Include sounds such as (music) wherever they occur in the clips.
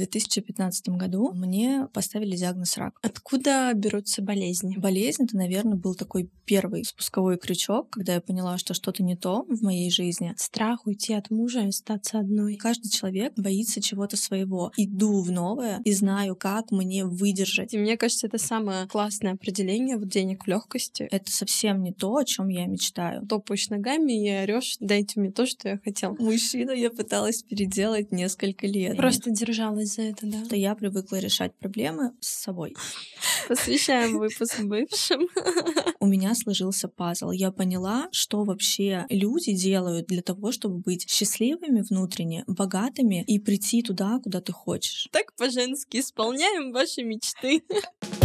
2015 году мне поставили диагноз рак. Откуда берутся болезни? Болезнь это, наверное, был такой первый спусковой крючок, когда я поняла, что что-то не то в моей жизни. Страх уйти от мужа и остаться одной. Каждый человек боится чего-то своего. Иду в новое и знаю, как мне выдержать. И мне кажется, это самое классное определение вот денег в легкости. Это совсем не то, о чем я мечтаю. Топаешь ногами и орешь, дайте мне то, что я хотел. Мужчину я пыталась переделать несколько лет. Просто держалась за это, да? Что я привыкла решать проблемы с собой. (laughs) Посвящаем выпуск бывшим. (laughs) У меня сложился пазл. Я поняла, что вообще люди делают для того, чтобы быть счастливыми внутренне, богатыми и прийти туда, куда ты хочешь. Так по-женски исполняем ваши мечты. (laughs)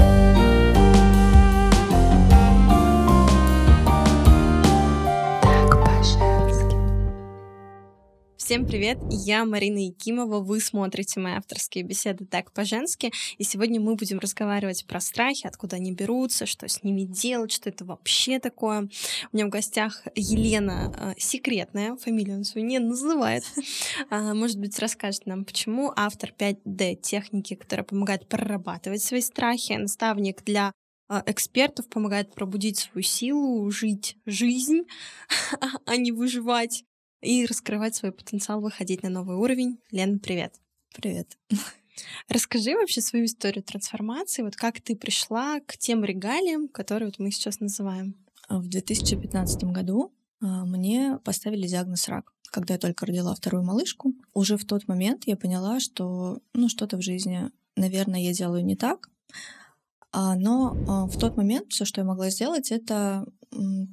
Всем привет, я Марина Якимова, вы смотрите мои авторские беседы «Так по-женски», и сегодня мы будем разговаривать про страхи, откуда они берутся, что с ними делать, что это вообще такое. У меня в гостях Елена э, секретная, фамилию он свою не называет, (laughs) а, может быть, расскажет нам, почему автор 5D техники, которая помогает прорабатывать свои страхи, наставник для э, экспертов помогает пробудить свою силу, жить жизнь, (laughs) а не выживать и раскрывать свой потенциал, выходить на новый уровень. Лен, привет. Привет. (laughs) Расскажи вообще свою историю трансформации, вот как ты пришла к тем регалиям, которые вот мы сейчас называем. В 2015 году а, мне поставили диагноз рак. Когда я только родила вторую малышку, уже в тот момент я поняла, что ну, что-то в жизни, наверное, я делаю не так. А, но а, в тот момент все, что я могла сделать, это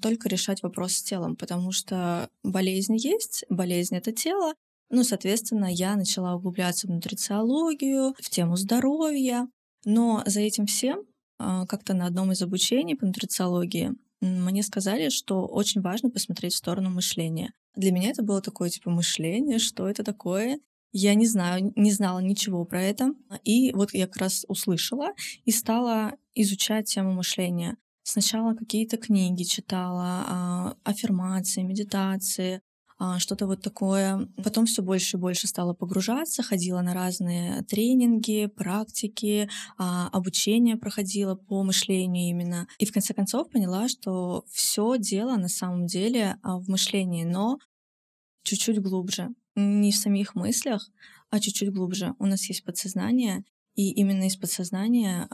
только решать вопрос с телом, потому что болезнь есть, болезнь — это тело. Ну, соответственно, я начала углубляться в нутрициологию, в тему здоровья. Но за этим всем а, как-то на одном из обучений по нутрициологии мне сказали, что очень важно посмотреть в сторону мышления. Для меня это было такое типа мышление, что это такое. Я не знаю, не знала ничего про это. И вот я как раз услышала и стала изучать тему мышления. Сначала какие-то книги читала, а, аффирмации, медитации, а, что-то вот такое. Потом все больше и больше стала погружаться, ходила на разные тренинги, практики, а, обучение проходила по мышлению именно. И в конце концов поняла, что все дело на самом деле в мышлении, но чуть-чуть глубже. Не в самих мыслях, а чуть-чуть глубже. У нас есть подсознание, и именно из подсознания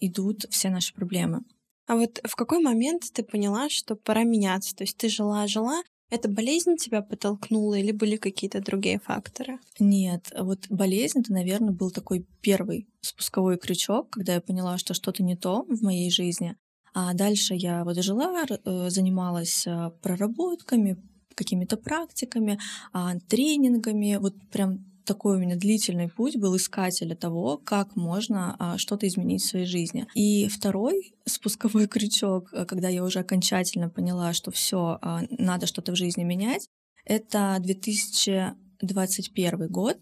идут все наши проблемы. А вот в какой момент ты поняла, что пора меняться? То есть ты жила-жила, это болезнь тебя подтолкнула или были какие-то другие факторы? Нет, вот болезнь это, наверное, был такой первый спусковой крючок, когда я поняла, что что-то не то в моей жизни. А дальше я вот жила, э, занималась э, проработками, какими-то практиками, а, тренингами, вот прям такой у меня длительный путь был искателя того, как можно а, что-то изменить в своей жизни. И второй спусковой (laughs) крючок, э, когда я уже окончательно поняла, что все, а, надо что-то в жизни менять, это 2021 год,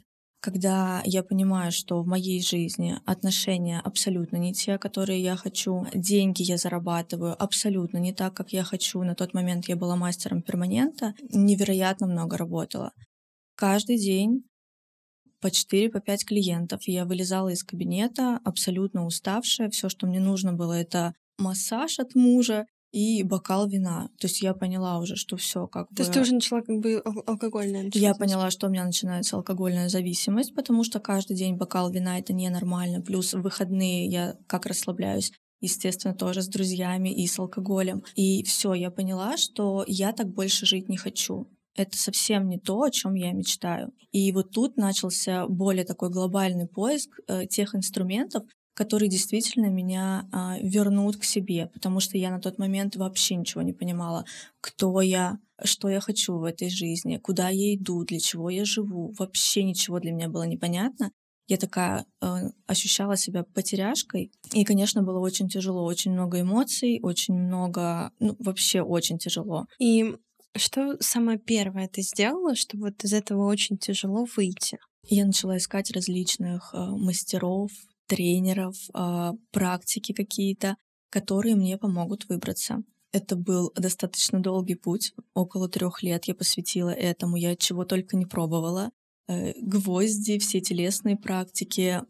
когда я понимаю, что в моей жизни отношения абсолютно не те, которые я хочу, деньги я зарабатываю абсолютно не так, как я хочу. На тот момент я была мастером перманента, невероятно много работала. Каждый день по 4, по 5 клиентов. Я вылезала из кабинета абсолютно уставшая. Все, что мне нужно было, это массаж от мужа и бокал вина. То есть я поняла уже, что все как То бы... есть ты уже начала как бы алкогольная Я поняла, что у меня начинается алкогольная зависимость, потому что каждый день бокал вина — это ненормально. Плюс в выходные я как расслабляюсь естественно, тоже с друзьями и с алкоголем. И все, я поняла, что я так больше жить не хочу это совсем не то, о чем я мечтаю. И вот тут начался более такой глобальный поиск э, тех инструментов, которые действительно меня а, вернут к себе, потому что я на тот момент вообще ничего не понимала, кто я, что я хочу в этой жизни, куда я иду, для чего я живу. Вообще ничего для меня было непонятно. Я такая э, ощущала себя потеряшкой. И, конечно, было очень тяжело, очень много эмоций, очень много, ну, вообще очень тяжело. И что самое первое ты сделала, чтобы вот из этого очень тяжело выйти? Я начала искать различных э, мастеров, тренеров, э, практики какие-то, которые мне помогут выбраться. Это был достаточно долгий путь, около трех лет я посвятила этому, я чего только не пробовала. э, гвозди, все телесные практики,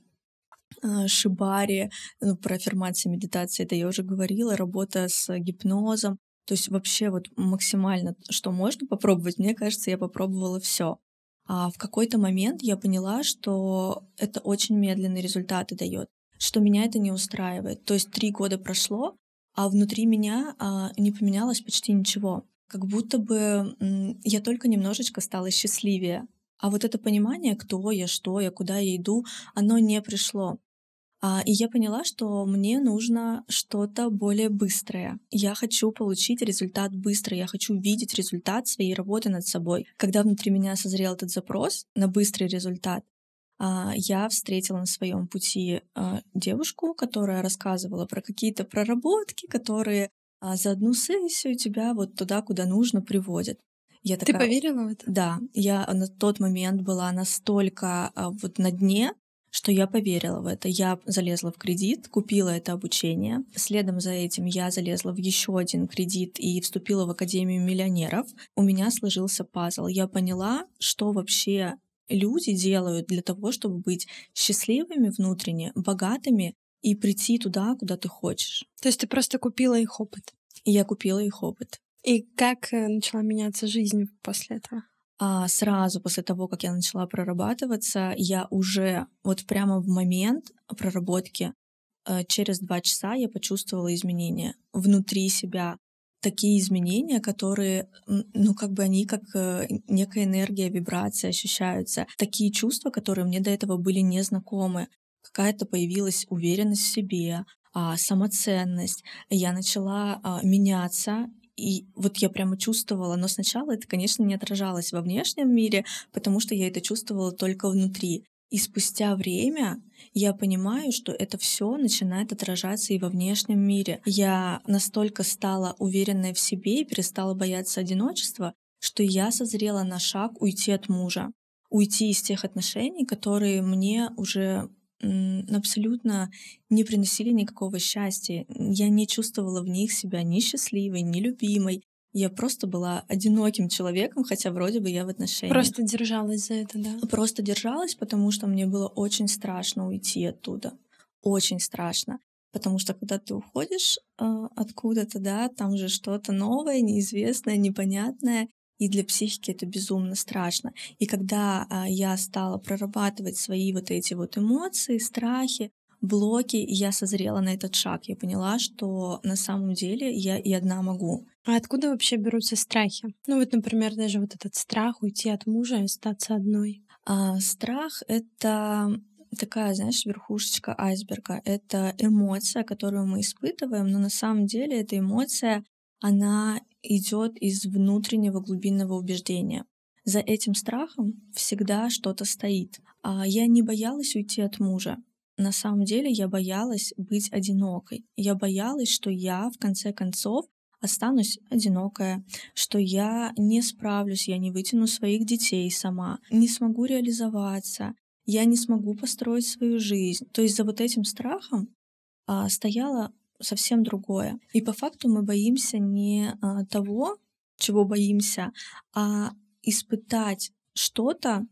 э, шибари, ну, про аффирмации, медитации, это я уже говорила, работа с гипнозом. То есть вообще вот максимально, что можно попробовать, мне кажется, я попробовала все. А в какой-то момент я поняла, что это очень медленные результаты дает, что меня это не устраивает. То есть три года прошло, а внутри меня а, не поменялось почти ничего. Как будто бы м, я только немножечко стала счастливее. А вот это понимание, кто я, что я, куда я иду, оно не пришло. А, и я поняла, что мне нужно что-то более быстрое. Я хочу получить результат быстро, я хочу видеть результат своей работы над собой. Когда внутри меня созрел этот запрос на быстрый результат, а, я встретила на своем пути а, девушку, которая рассказывала про какие-то проработки, которые за одну сессию тебя вот туда, куда нужно, приводят. Я такая, Ты поверила в это? Да, я на тот момент была настолько вот на дне, что я поверила в это. Я залезла в кредит, купила это обучение. Следом за этим я залезла в еще один кредит и вступила в Академию миллионеров. У меня сложился пазл. Я поняла, что вообще люди делают для того, чтобы быть счастливыми внутренне, богатыми и прийти туда, куда ты хочешь. То есть ты просто купила их опыт? И я купила их опыт. И как э, начала меняться жизнь после этого? А сразу после того, как я начала прорабатываться, я уже вот прямо в момент проработки э, через два часа я почувствовала изменения внутри себя. Такие изменения, которые, ну, как бы они как э, некая энергия, вибрация ощущаются. Такие чувства, которые мне до этого были незнакомы. Какая-то появилась уверенность в себе, а, самоценность. Я начала а, меняться, и вот я прямо чувствовала, но сначала это, конечно, не отражалось во внешнем мире, потому что я это чувствовала только внутри. И спустя время я понимаю, что это все начинает отражаться и во внешнем мире. Я настолько стала уверенной в себе и перестала бояться одиночества, что я созрела на шаг уйти от мужа, уйти из тех отношений, которые мне уже абсолютно не приносили никакого счастья. Я не чувствовала в них себя ни счастливой, ни любимой. Я просто была одиноким человеком, хотя вроде бы я в отношениях. Просто держалась за это, да? Просто держалась, потому что мне было очень страшно уйти оттуда. Очень страшно. Потому что когда ты уходишь э, откуда-то, да, там же что-то новое, неизвестное, непонятное, и для психики это безумно страшно. И когда а, я стала прорабатывать свои вот эти вот эмоции, страхи, блоки, я созрела на этот шаг. Я поняла, что на самом деле я и одна могу. А откуда вообще берутся страхи? Ну вот, например, даже вот этот страх уйти от мужа и остаться одной. А, страх — это такая, знаешь, верхушечка айсберга. Это эмоция, которую мы испытываем, но на самом деле эта эмоция, она идет из внутреннего глубинного убеждения. За этим страхом всегда что-то стоит. А я не боялась уйти от мужа. На самом деле я боялась быть одинокой. Я боялась, что я в конце концов останусь одинокая, что я не справлюсь, я не вытяну своих детей сама, не смогу реализоваться, я не смогу построить свою жизнь. То есть за вот этим страхом а, стояла совсем другое. И по факту мы боимся не а, того, чего боимся, а испытать что-то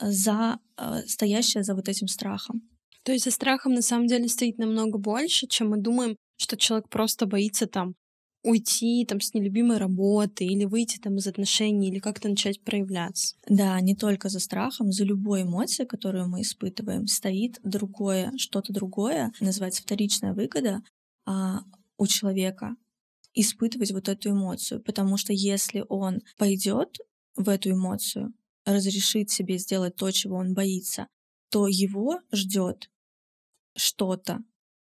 за а, стоящее за вот этим страхом. То есть за страхом на самом деле стоит намного больше, чем мы думаем, что человек просто боится там уйти там с нелюбимой работы или выйти там из отношений или как-то начать проявляться. Да, не только за страхом, за любой эмоцией, которую мы испытываем, стоит другое, что-то другое, называется вторичная выгода, а, у человека испытывать вот эту эмоцию, потому что если он пойдет в эту эмоцию, разрешит себе сделать то, чего он боится, то его ждет что-то.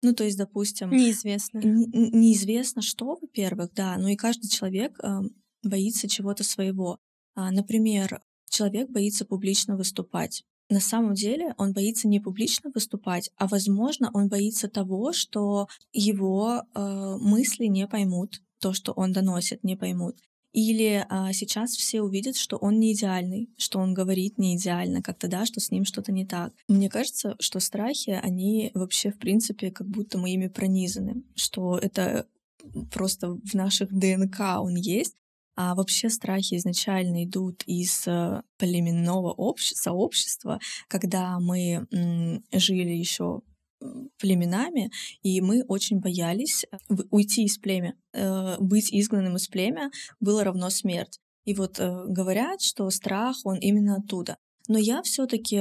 Ну, то есть, допустим... Неизвестно. неизвестно что, во-первых, да, но и каждый человек э, боится чего-то своего. А, например, человек боится публично выступать на самом деле он боится не публично выступать, а возможно он боится того, что его э, мысли не поймут, то, что он доносит, не поймут. Или а, сейчас все увидят, что он не идеальный, что он говорит не идеально как-то, да, что с ним что-то не так. Мне кажется, что страхи, они вообще, в принципе, как будто мы ими пронизаны, что это просто в наших ДНК он есть, А вообще страхи изначально идут из э, племенного общ- сообщества, когда мы жили еще племенами, и мы очень боялись э, уйти из племя. Э, быть изгнанным из племя было равно смерть. И вот говорят, что страх, он именно оттуда. Но я все-таки,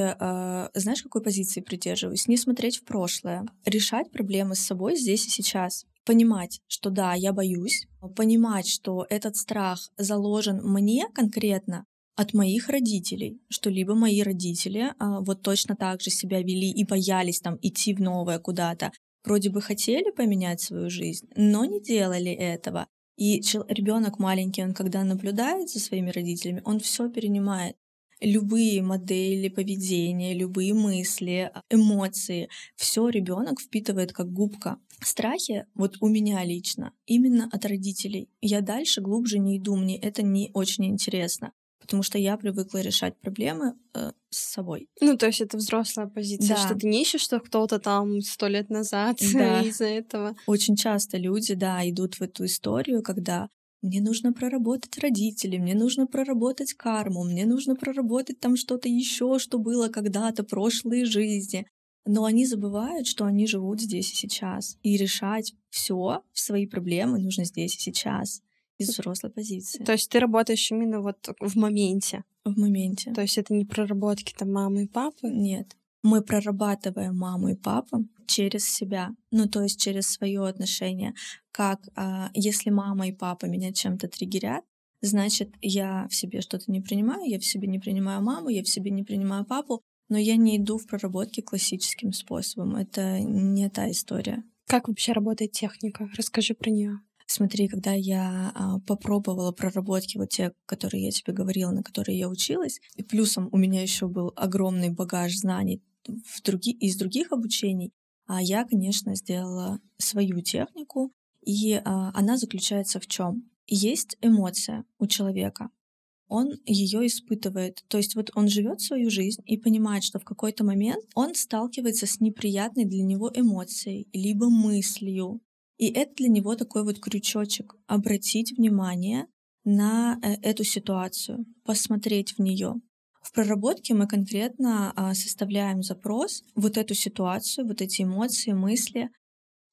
знаешь, какой позиции придерживаюсь? Не смотреть в прошлое, решать проблемы с собой здесь и сейчас. Понимать, что да, я боюсь, понимать, что этот страх заложен мне конкретно, от моих родителей, что либо мои родители а, вот точно так же себя вели и боялись там идти в новое куда-то, вроде бы хотели поменять свою жизнь, но не делали этого. И ребенок маленький, он когда наблюдает за своими родителями, он все перенимает. Любые модели поведения, любые мысли, эмоции, все ребенок впитывает как губка. Страхи, вот у меня лично, именно от родителей. Я дальше глубже не иду, мне это не очень интересно потому что я привыкла решать проблемы э, с собой. Ну, то есть это взрослая позиция, да. что ты не ищешь, что кто-то там сто лет назад да. (laughs) из-за этого. Очень часто люди, да, идут в эту историю, когда мне нужно проработать родителей, мне нужно проработать карму, мне нужно проработать там что-то еще, что было когда-то, прошлые жизни. Но они забывают, что они живут здесь и сейчас. И решать все, свои проблемы нужно здесь и сейчас из взрослой позиции. То есть ты работаешь именно вот в моменте? В моменте. То есть это не проработки там мамы и папы? Нет. Мы прорабатываем маму и папу через себя, ну то есть через свое отношение. Как а, если мама и папа меня чем-то триггерят, значит я в себе что-то не принимаю, я в себе не принимаю маму, я в себе не принимаю папу, но я не иду в проработке классическим способом. Это не та история. Как вообще работает техника? Расскажи про нее. Смотри, когда я а, попробовала проработки вот те, которые я тебе говорила, на которые я училась, и плюсом у меня еще был огромный багаж знаний в други, из других обучений, а я, конечно, сделала свою технику, и а, она заключается в чем? Есть эмоция у человека, он ее испытывает. То есть вот он живет свою жизнь и понимает, что в какой-то момент он сталкивается с неприятной для него эмоцией, либо мыслью, и это для него такой вот крючочек — обратить внимание на э, эту ситуацию, посмотреть в нее. В проработке мы конкретно а, составляем запрос, вот эту ситуацию, вот эти эмоции, мысли,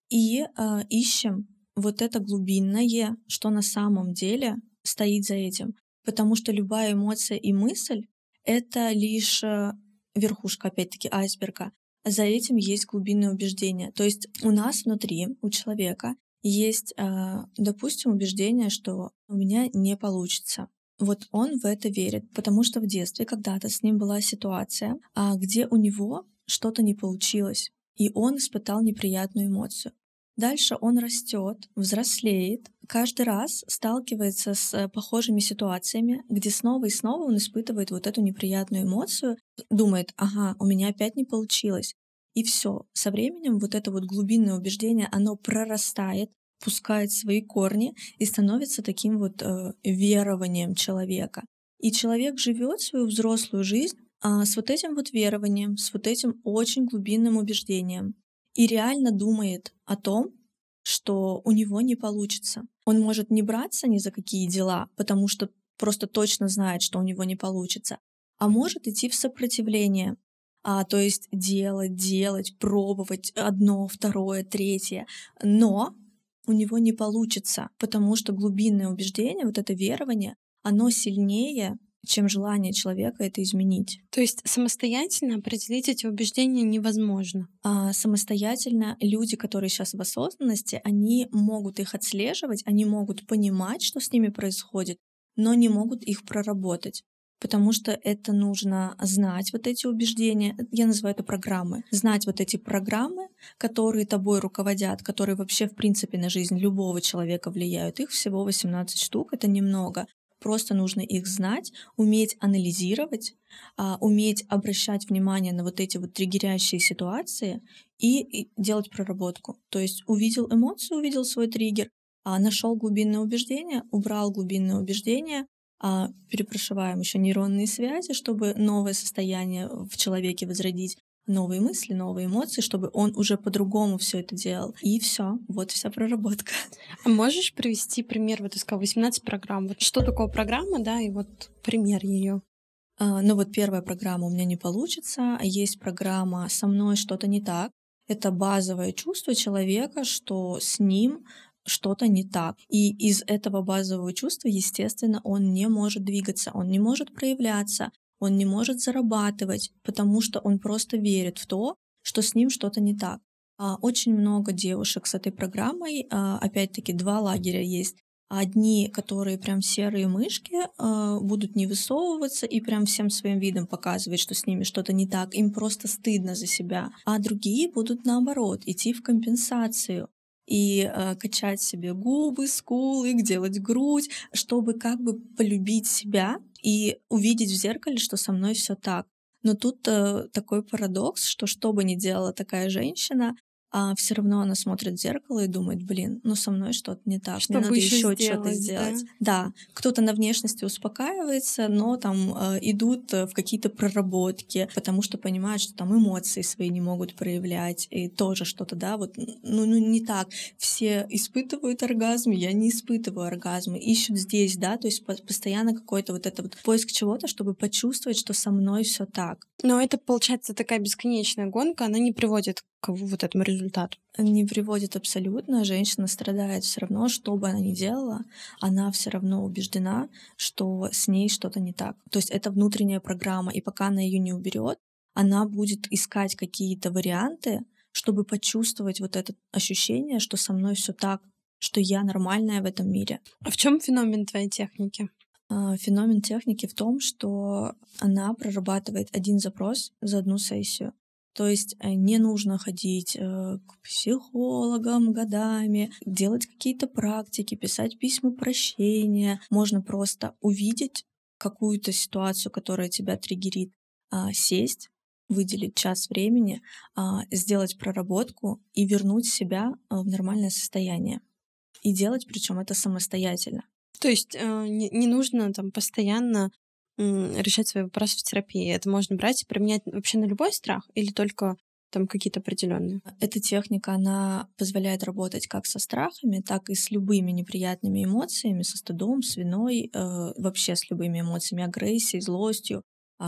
и а, ищем вот это глубинное, что на самом деле стоит за этим. Потому что любая эмоция и мысль — это лишь э, верхушка, опять-таки, айсберга за этим есть глубинное убеждение. То есть у нас внутри, у человека, есть, а, допустим, убеждение, что у меня не получится. Вот он в это верит, потому что в детстве когда-то с ним была ситуация, а, где у него что-то не получилось, и он испытал неприятную эмоцию. Дальше он растет, взрослеет, каждый раз сталкивается с э, похожими ситуациями, где снова и снова он испытывает вот эту неприятную эмоцию, думает, ага, у меня опять не получилось. И все. Со временем вот это вот глубинное убеждение, оно прорастает, пускает свои корни и становится таким вот э, верованием человека. И человек живет свою взрослую жизнь а, с вот этим вот верованием, с вот этим очень глубинным убеждением и реально думает о том, что у него не получится. Он может не браться ни за какие дела, потому что просто точно знает, что у него не получится, а может идти в сопротивление, а, то есть делать, делать, пробовать одно, второе, третье, но у него не получится, потому что глубинное убеждение, вот это верование, оно сильнее чем желание человека это изменить. То есть самостоятельно определить эти убеждения невозможно. А самостоятельно люди, которые сейчас в осознанности, они могут их отслеживать, они могут понимать, что с ними происходит, но не могут их проработать. Потому что это нужно знать вот эти убеждения, я называю это программы, знать вот эти программы, которые тобой руководят, которые вообще в принципе на жизнь любого человека влияют. Их всего 18 штук, это немного. Просто нужно их знать, уметь анализировать, а, уметь обращать внимание на вот эти вот триггерящие ситуации и, делать проработку. То есть увидел эмоцию, увидел свой триггер, а, нашел глубинное убеждение, убрал глубинное убеждение, а, перепрошиваем еще нейронные связи, чтобы новое состояние в человеке возродить, новые мысли, новые эмоции, чтобы он уже по-другому все это делал. И все, вот вся проработка. (laughs) А можешь привести пример? Вот ты сказал 18 программ. Вот что такое программа, да, и вот пример ее. А, ну вот первая программа у меня не получится, есть программа «Со мной что-то не так». Это базовое чувство человека, что с ним что-то не так. И из этого базового чувства, естественно, он не может двигаться, он не может проявляться, он не может зарабатывать, потому что он просто верит в то, что с ним что-то не так. А, очень много девушек с этой программой, а, опять-таки два лагеря есть. Одни, которые прям серые мышки, а, будут не высовываться и прям всем своим видом показывать, что с ними что-то не так, им просто стыдно за себя. А другие будут наоборот идти в компенсацию и э, качать себе губы, скулы, делать грудь, чтобы как бы полюбить себя и увидеть в зеркале, что со мной все так. Но тут э, такой парадокс, что что бы ни делала такая женщина, а все равно она смотрит в зеркало и думает, блин, ну со мной что-то не так, Чтобы мне надо еще что-то сделать. Да, да. кто-то на внешности успокаивается, но там э, идут в какие-то проработки, потому что понимают, что там эмоции свои не могут проявлять, и тоже что-то, да, вот, ну, ну не так. Все испытывают оргазм, я не испытываю оргазмы, ищут здесь, да, то есть постоянно какой-то вот это вот поиск чего-то, чтобы почувствовать, что со мной все так. Но это получается такая бесконечная гонка, она не приводит к вот этому результату? Не приводит абсолютно. Женщина страдает все равно, что бы она ни делала, она все равно убеждена, что с ней что-то не так. То есть это внутренняя программа, и пока она ее не уберет, она будет искать какие-то варианты, чтобы почувствовать вот это ощущение, что со мной все так, что я нормальная в этом мире. А в чем феномен твоей техники? А, феномен техники в том, что она прорабатывает один запрос за одну сессию. То есть э, не нужно ходить э, к психологам годами, делать какие-то практики, писать письма прощения. Можно просто увидеть какую-то ситуацию, которая тебя триггерит, а, сесть, выделить час времени, а, сделать проработку и вернуть себя э, в нормальное состояние. И делать причем это самостоятельно. То есть не, не нужно там постоянно решать свои вопросы в терапии? Это можно брать и применять вообще на любой страх или только там какие-то определенные? Эта техника, она позволяет работать как со страхами, так и с любыми неприятными эмоциями, со стыдом, с виной, э, вообще с любыми эмоциями, агрессией, злостью, а,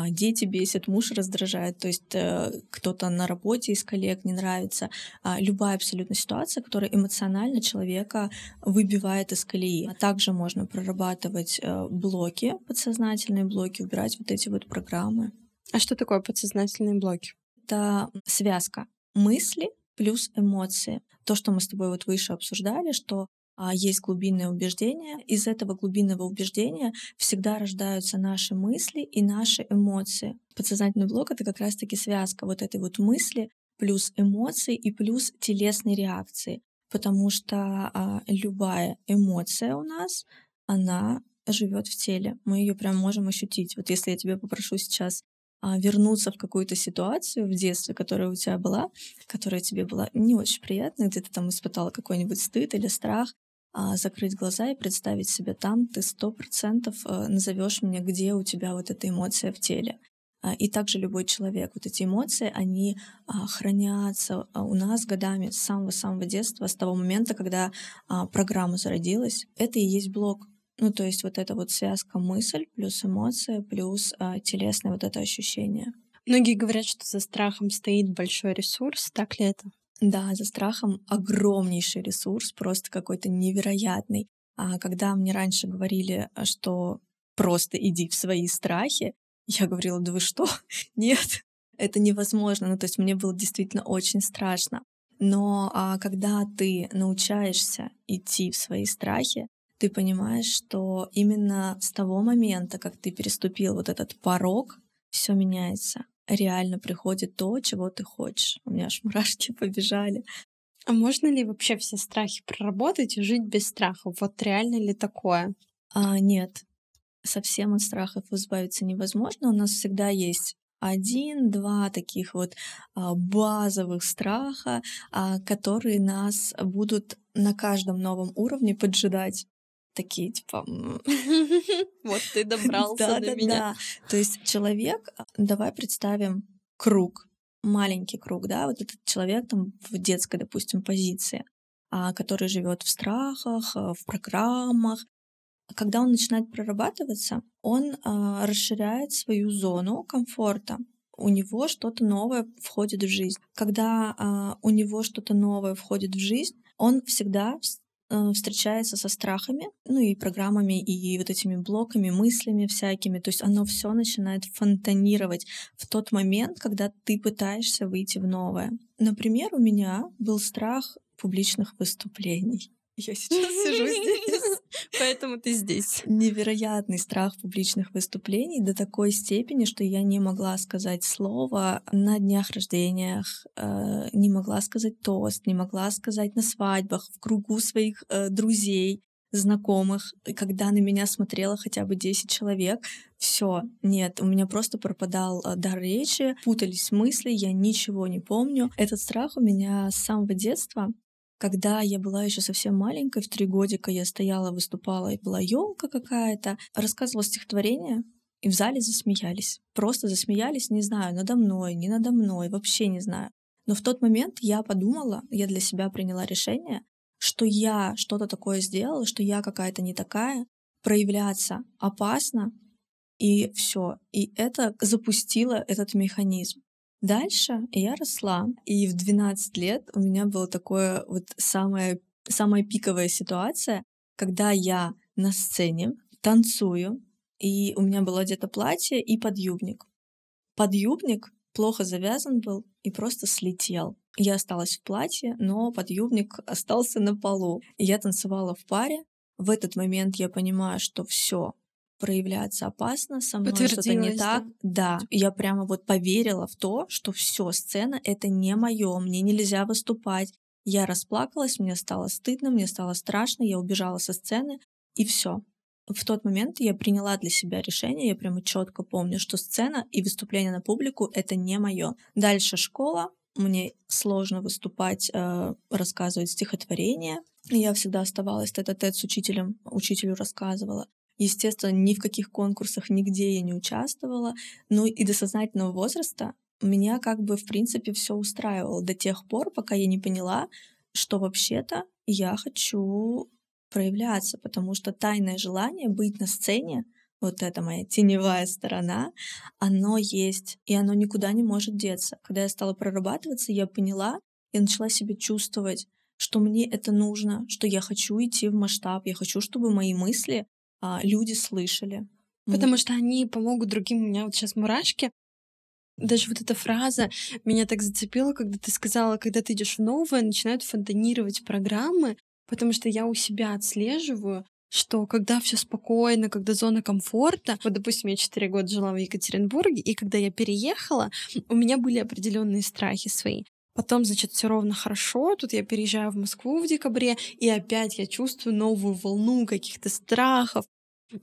дети бесят, муж раздражает, то есть э, кто-то на работе из коллег не нравится. А, любая абсолютно ситуация, которая эмоционально человека выбивает из колеи. А также можно прорабатывать э, блоки, подсознательные блоки, убирать вот эти вот программы. А что такое подсознательные блоки? Это связка мысли плюс эмоции. То, что мы с тобой вот выше обсуждали, что а, есть глубинное убеждение. Из этого глубинного убеждения всегда рождаются наши мысли и наши эмоции. Подсознательный блок — это как раз-таки связка вот этой вот мысли плюс эмоции и плюс телесной реакции. Потому что а, любая эмоция у нас, она живет в теле. Мы ее прям можем ощутить. Вот если я тебе попрошу сейчас а, вернуться в какую-то ситуацию в детстве, которая у тебя была, которая тебе была не очень приятная, где ты там испытала какой-нибудь стыд или страх, а, закрыть глаза и представить себя там, ты сто процентов э, назовешь мне, где у тебя вот эта эмоция в теле. А, и также любой человек, вот эти эмоции, они а, хранятся у нас годами с самого-самого детства, с того момента, когда программа зародилась. Это и есть блок. Ну, то есть вот эта вот связка мысль плюс эмоция плюс телесное вот это ощущение. Многие говорят, что за страхом стоит большой ресурс. Так ли это? Да, за страхом огромнейший ресурс, просто какой-то невероятный. А когда мне раньше говорили, а, что просто иди в свои страхи, (laughs) я говорила, да вы что? (laughs) Нет, (laughs) это невозможно. Ну, то есть мне было действительно очень страшно. Но а, когда ты научаешься идти в свои страхи, ты понимаешь, что именно с того момента, как ты переступил вот этот порог, все меняется реально приходит то, чего ты хочешь. У меня аж мурашки (laughs) побежали. А можно ли вообще все страхи проработать и жить без страхов? Вот реально ли такое? А, нет. Совсем от страхов избавиться невозможно. У нас всегда есть один-два таких вот а, базовых страха, а, которые нас будут на каждом новом уровне поджидать такие, типа... (laughs) Вот ты (laughs) добрался до меня. То есть человек, давай представим круг. маленький круг, да, вот этот человек там в детской, допустим, позиции, а, который живет в страхах, э, в программах. Когда он начинает прорабатываться, он а, расширяет свою зону комфорта. У него что-то новое входит в жизнь. Когда а, у него что-то новое входит в жизнь, он всегда встречается со страхами, ну и программами, и вот этими блоками, мыслями всякими. То есть оно все начинает фонтанировать в тот момент, когда ты пытаешься выйти в новое. Например, у меня был страх публичных выступлений. Я сейчас сижу здесь, (laughs) поэтому ты здесь. Невероятный страх публичных выступлений до такой степени, что я не могла сказать слово на днях рождениях, э, не могла сказать тост, не могла сказать на свадьбах, в кругу своих э, друзей знакомых, когда на меня смотрело хотя бы 10 человек, все, нет, у меня просто пропадал э, дар речи, путались мысли, я ничего не помню. Этот страх у меня с самого детства. Когда я была еще совсем маленькой, в три годика я стояла, выступала, и была елка какая-то, рассказывала стихотворение, и в зале засмеялись. Просто засмеялись, не знаю, надо мной, не надо мной, вообще не знаю. Но в тот момент я подумала, я для себя приняла решение, что я что-то такое сделала, что я какая-то не такая, проявляться опасно, и все. И это запустило этот механизм. Дальше я росла, и в 12 лет у меня была такое вот самая, самая пиковая ситуация, когда я на сцене танцую, и у меня было где-то платье и подъюбник. Подъюбник плохо завязан был и просто слетел. Я осталась в платье, но подъюбник остался на полу. Я танцевала в паре. В этот момент я понимаю, что все, проявляться опасно, со мной что-то не так. Да? да, я прямо вот поверила в то, что все, сцена это не мое, мне нельзя выступать. Я расплакалась, мне стало стыдно, мне стало страшно, я убежала со сцены, и все. В тот момент я приняла для себя решение, я прямо четко помню, что сцена и выступление на публику это не мое. Дальше школа, мне сложно выступать, э, рассказывать стихотворения. Я всегда оставалась тет-а-тет с учителем, учителю рассказывала. Естественно, ни в каких конкурсах нигде я не участвовала. Ну и до сознательного возраста меня как бы в принципе все устраивало до тех пор, пока я не поняла, что вообще-то я хочу проявляться, потому что тайное желание быть на сцене, вот эта моя теневая сторона, оно есть, и оно никуда не может деться. Когда я стала прорабатываться, я поняла, я начала себя чувствовать, что мне это нужно, что я хочу идти в масштаб, я хочу, чтобы мои мысли а, люди слышали. Потому что они помогут другим. У меня вот сейчас мурашки. Даже вот эта фраза меня так зацепила, когда ты сказала, когда ты идешь в новое, начинают фонтанировать программы, потому что я у себя отслеживаю, что когда все спокойно, когда зона комфорта, вот, допустим, я 4 года жила в Екатеринбурге, и когда я переехала, у меня были определенные страхи свои. Потом, значит, все ровно хорошо. Тут я переезжаю в Москву в декабре, и опять я чувствую новую волну каких-то страхов.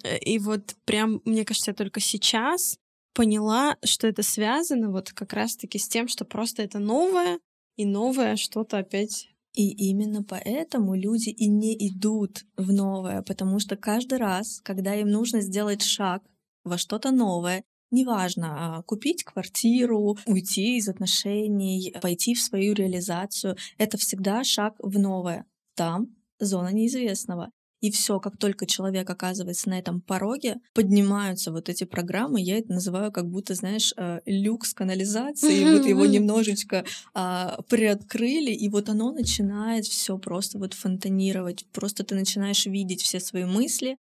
Э, и вот прям, мне кажется, я только сейчас поняла, что это связано вот как раз-таки с тем, что просто это новое, и новое что-то опять и именно поэтому люди и не идут в новое, потому что каждый раз, когда им нужно сделать шаг во что-то новое, Неважно, а, купить квартиру, уйти из отношений, пойти в свою реализацию. Это всегда шаг в новое. Там зона неизвестного. И все, как только человек оказывается на этом пороге, поднимаются вот эти программы. Я это называю как будто, знаешь, э, люк с канализацией. Вот его немножечко а, приоткрыли, и вот оно начинает все просто вот фонтанировать. Просто ты начинаешь видеть все свои мысли,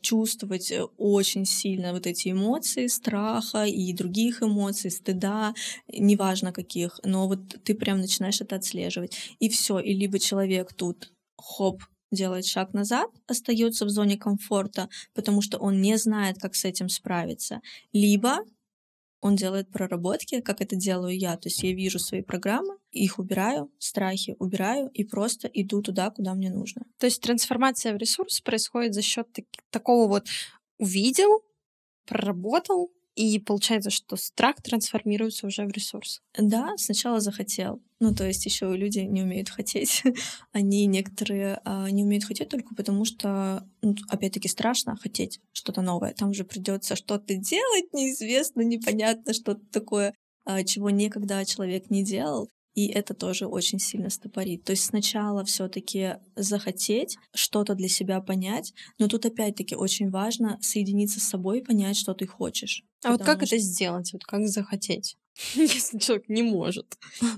чувствовать э, очень сильно вот эти эмоции страха и других эмоций, стыда, неважно каких, но вот ты прям начинаешь это отслеживать. И все, и либо человек тут хоп, делает шаг назад, остается в зоне комфорта, потому что он не знает, как с этим справиться. Либо он делает проработки, как это делаю я. То есть я вижу свои программы, их убираю, страхи убираю и просто иду туда, куда мне нужно. То есть трансформация в ресурс происходит за счет так- такого вот увидел, проработал, и получается, что страх трансформируется уже в ресурс. Да, сначала захотел. Ну, то есть еще люди не умеют хотеть. (laughs) Они некоторые а, не умеют хотеть только потому, что, ну, опять-таки, страшно хотеть что-то новое. Там же придется что-то делать, неизвестно, непонятно, что-то такое а, чего никогда человек не делал, и это тоже очень сильно стопорит. То есть сначала все-таки захотеть что-то для себя понять, но тут опять-таки очень важно соединиться с собой и понять, что ты хочешь. А вот как что... это сделать? Вот как захотеть, (laughs) если человек не может? (laughs)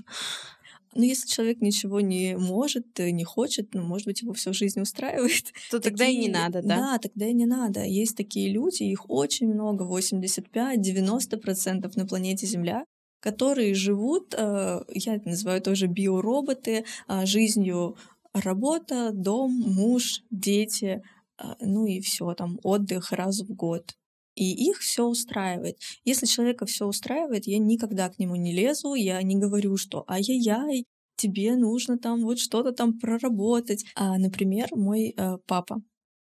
Ну, если человек ничего не может, э, не хочет, ну, может быть, его всю жизнь устраивает. (laughs) То тогда такие... и не надо, да? Да, тогда и не надо. Есть такие люди, их очень много, 85-90% на планете Земля, которые живут, э, я это называю тоже биороботы, а, жизнью работа, дом, муж, дети, а, ну и все там, отдых раз в год. И их все устраивает. Если человека все устраивает, я никогда к нему не лезу, я не говорю, что ай-яй-яй, тебе нужно там вот что-то там проработать. А, например, мой э, папа,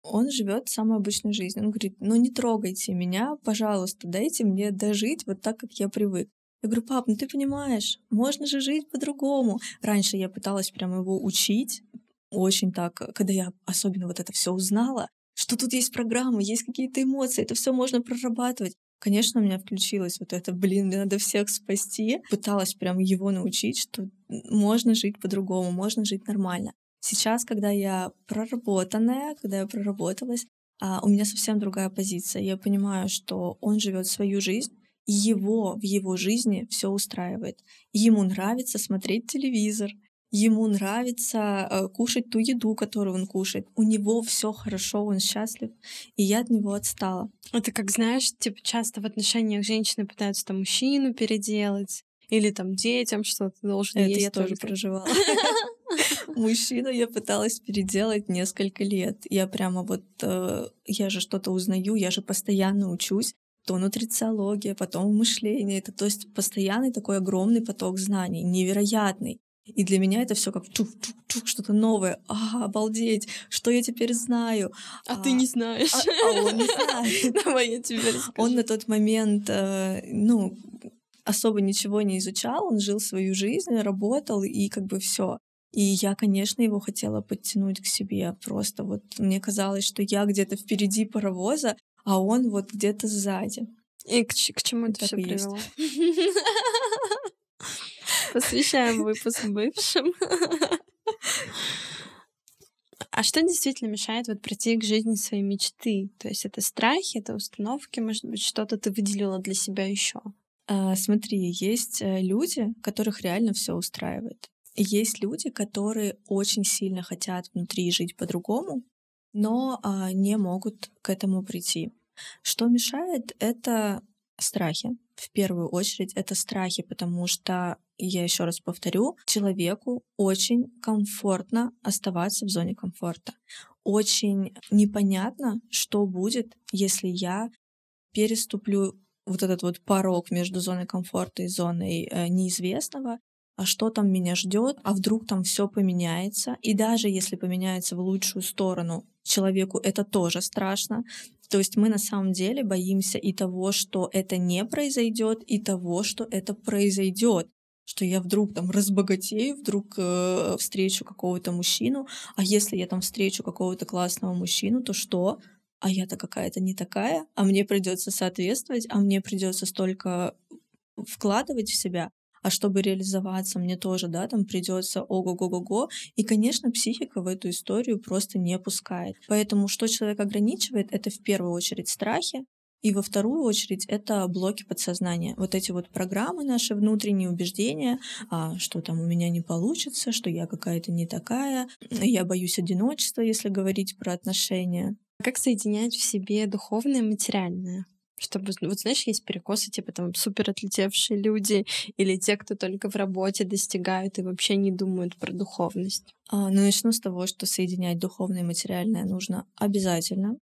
он живет самой обычной жизнью. Он говорит, ну не трогайте меня, пожалуйста, дайте мне дожить вот так, как я привык. Я говорю, пап, ну ты понимаешь, можно же жить по-другому. Раньше я пыталась прямо его учить, очень так, когда я особенно вот это все узнала, что тут есть программы, есть какие-то эмоции, это все можно прорабатывать. Конечно, у меня включилось вот это, блин, мне надо всех спасти. Пыталась прям его научить, что можно жить по-другому, можно жить нормально. Сейчас, когда я проработанная, когда я проработалась, а, у меня совсем другая позиция. Я понимаю, что он живет свою жизнь, его в его жизни все устраивает. Ему нравится смотреть телевизор, ему нравится э, кушать ту еду, которую он кушает. У него все хорошо, он счастлив, и я от него отстала. Это как знаешь, типа часто в отношениях женщины пытаются там мужчину переделать или там детям что-то должен Это есть. я тоже проживала. (laughs) (laughs) Мужчину я пыталась переделать несколько лет. Я прямо вот, э, я же что-то узнаю, я же постоянно учусь то нутрициология, потом мышление. Это то есть постоянный такой огромный поток знаний, невероятный. И для меня это все как чук-чук-чук, что-то новое. А, обалдеть, что я теперь знаю. А, а ты не знаешь. А, а он не знает. (laughs) Давай я тебе расскажу. Он на тот момент, э, ну, особо ничего не изучал, он жил свою жизнь, работал, и как бы все. И я, конечно, его хотела подтянуть к себе. Просто вот мне казалось, что я где-то впереди паровоза, а он вот где-то сзади. И к, к чему это все привело? (laughs) Посвящаем выпуск бывшим. А что действительно мешает вот прийти к жизни своей мечты? То есть это страхи, это установки, может быть, что-то ты выделила для себя еще? А, смотри, есть э, люди, которых реально все устраивает. Есть люди, которые очень сильно хотят внутри жить по-другому, но а, не могут к этому прийти. Что мешает, это страхи. В первую очередь это страхи, потому что, я еще раз повторю, человеку очень комфортно оставаться в зоне комфорта. Очень непонятно, что будет, если я переступлю вот этот вот порог между зоной комфорта и зоной э, неизвестного, а что там меня ждет, а вдруг там все поменяется. И даже если поменяется в лучшую сторону, человеку это тоже страшно. То есть мы на самом деле боимся и того, что это не произойдет, и того, что это произойдет что я вдруг там разбогатею, вдруг э, встречу какого-то мужчину, а если я там встречу какого-то классного мужчину, то что? А я-то какая-то не такая, а мне придется соответствовать, а мне придется столько вкладывать в себя, а чтобы реализоваться, мне тоже, да, там придется ого-го-го-го. И, конечно, психика в эту историю просто не пускает. Поэтому что человек ограничивает, это в первую очередь страхи, и во вторую очередь это блоки подсознания. Вот эти вот программы, наши внутренние убеждения, а, что там у меня не получится, что я какая-то не такая, (clears throat) я боюсь одиночества, если говорить про отношения. Как соединять в себе духовное и материальное? Чтобы, вот знаешь, есть перекосы, типа там супер отлетевшие люди или те, кто только в работе достигают и вообще не думают про духовность. А, ну, начну с того, что соединять духовное и материальное нужно обязательно.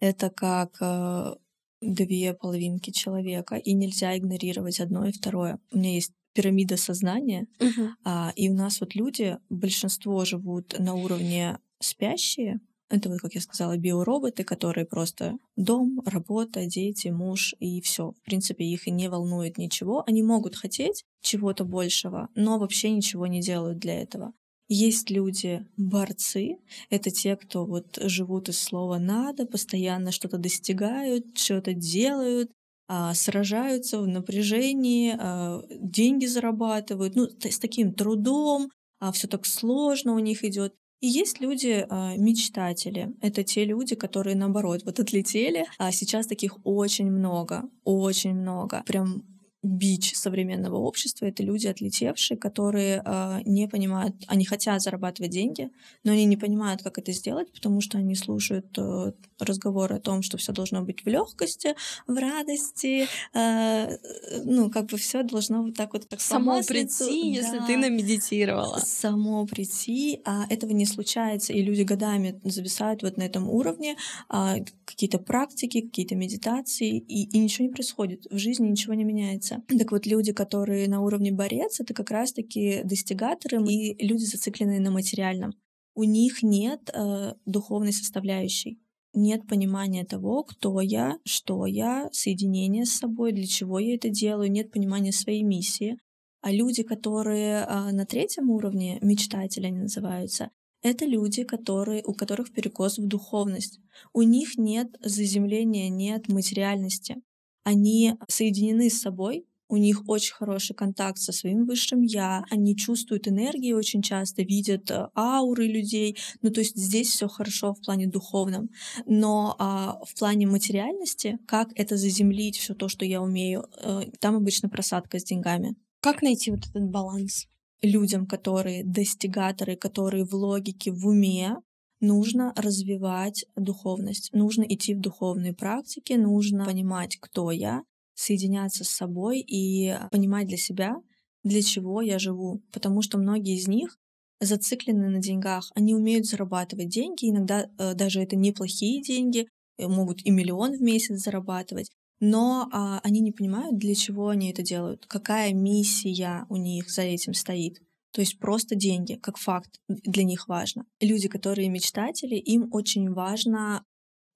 Это как э, две половинки человека, и нельзя игнорировать одно и второе. У меня есть пирамида сознания, uh-huh. а, и у нас вот люди, большинство живут на уровне спящие, это вот, как я сказала, биороботы, которые просто дом, работа, дети, муж и все. В принципе, их и не волнует ничего. Они могут хотеть чего-то большего, но вообще ничего не делают для этого. Есть люди борцы, это те, кто вот живут из слова надо, постоянно что-то достигают, что-то делают, а, сражаются в напряжении, а, деньги зарабатывают, ну, с таким трудом, а все так сложно у них идет. И есть люди а, мечтатели. Это те люди, которые наоборот вот отлетели, а сейчас таких очень много, очень много. Прям бич современного общества — это люди отлетевшие, которые э, не понимают, они хотят зарабатывать деньги, но они не понимают, как это сделать, потому что они слушают э, разговоры о том, что все должно быть в легкости, в радости, э, ну, как бы все должно вот так вот как само прийти, да, если ты намедитировала. Само прийти, а этого не случается, и люди годами зависают вот на этом уровне, э, какие-то практики, какие-то медитации, и, и ничего не происходит, в жизни ничего не меняется меняется. Так вот, люди, которые на уровне борец, это как раз-таки достигаторы и люди, зацикленные на материальном. У них нет э, духовной составляющей нет понимания того, кто я, что я, соединение с собой, для чего я это делаю, нет понимания своей миссии. А люди, которые а, на третьем уровне, мечтатели они называются, это люди, которые, у которых перекос в духовность. У них нет заземления, нет материальности. Они соединены с собой, у них очень хороший контакт со своим высшим я, они чувствуют энергии очень часто, видят э, ауры людей, ну то есть здесь все хорошо в плане духовном, но а, в плане материальности, как это заземлить, все то, что я умею, а, там обычно просадка с деньгами. Как найти вот этот баланс? Людям, которые достигаторы, которые в логике, в уме, нужно развивать духовность, нужно идти в духовные практики, нужно понимать, кто я, соединяться с собой и понимать для себя, для чего я живу. Потому что многие из них зациклены на деньгах, они умеют зарабатывать деньги, иногда э, даже это неплохие деньги, э, могут и миллион в месяц зарабатывать, но а, они не понимают, для чего они это делают, какая миссия у них за этим стоит. То есть просто деньги, как факт, для них важно. Люди, которые мечтатели, им очень важно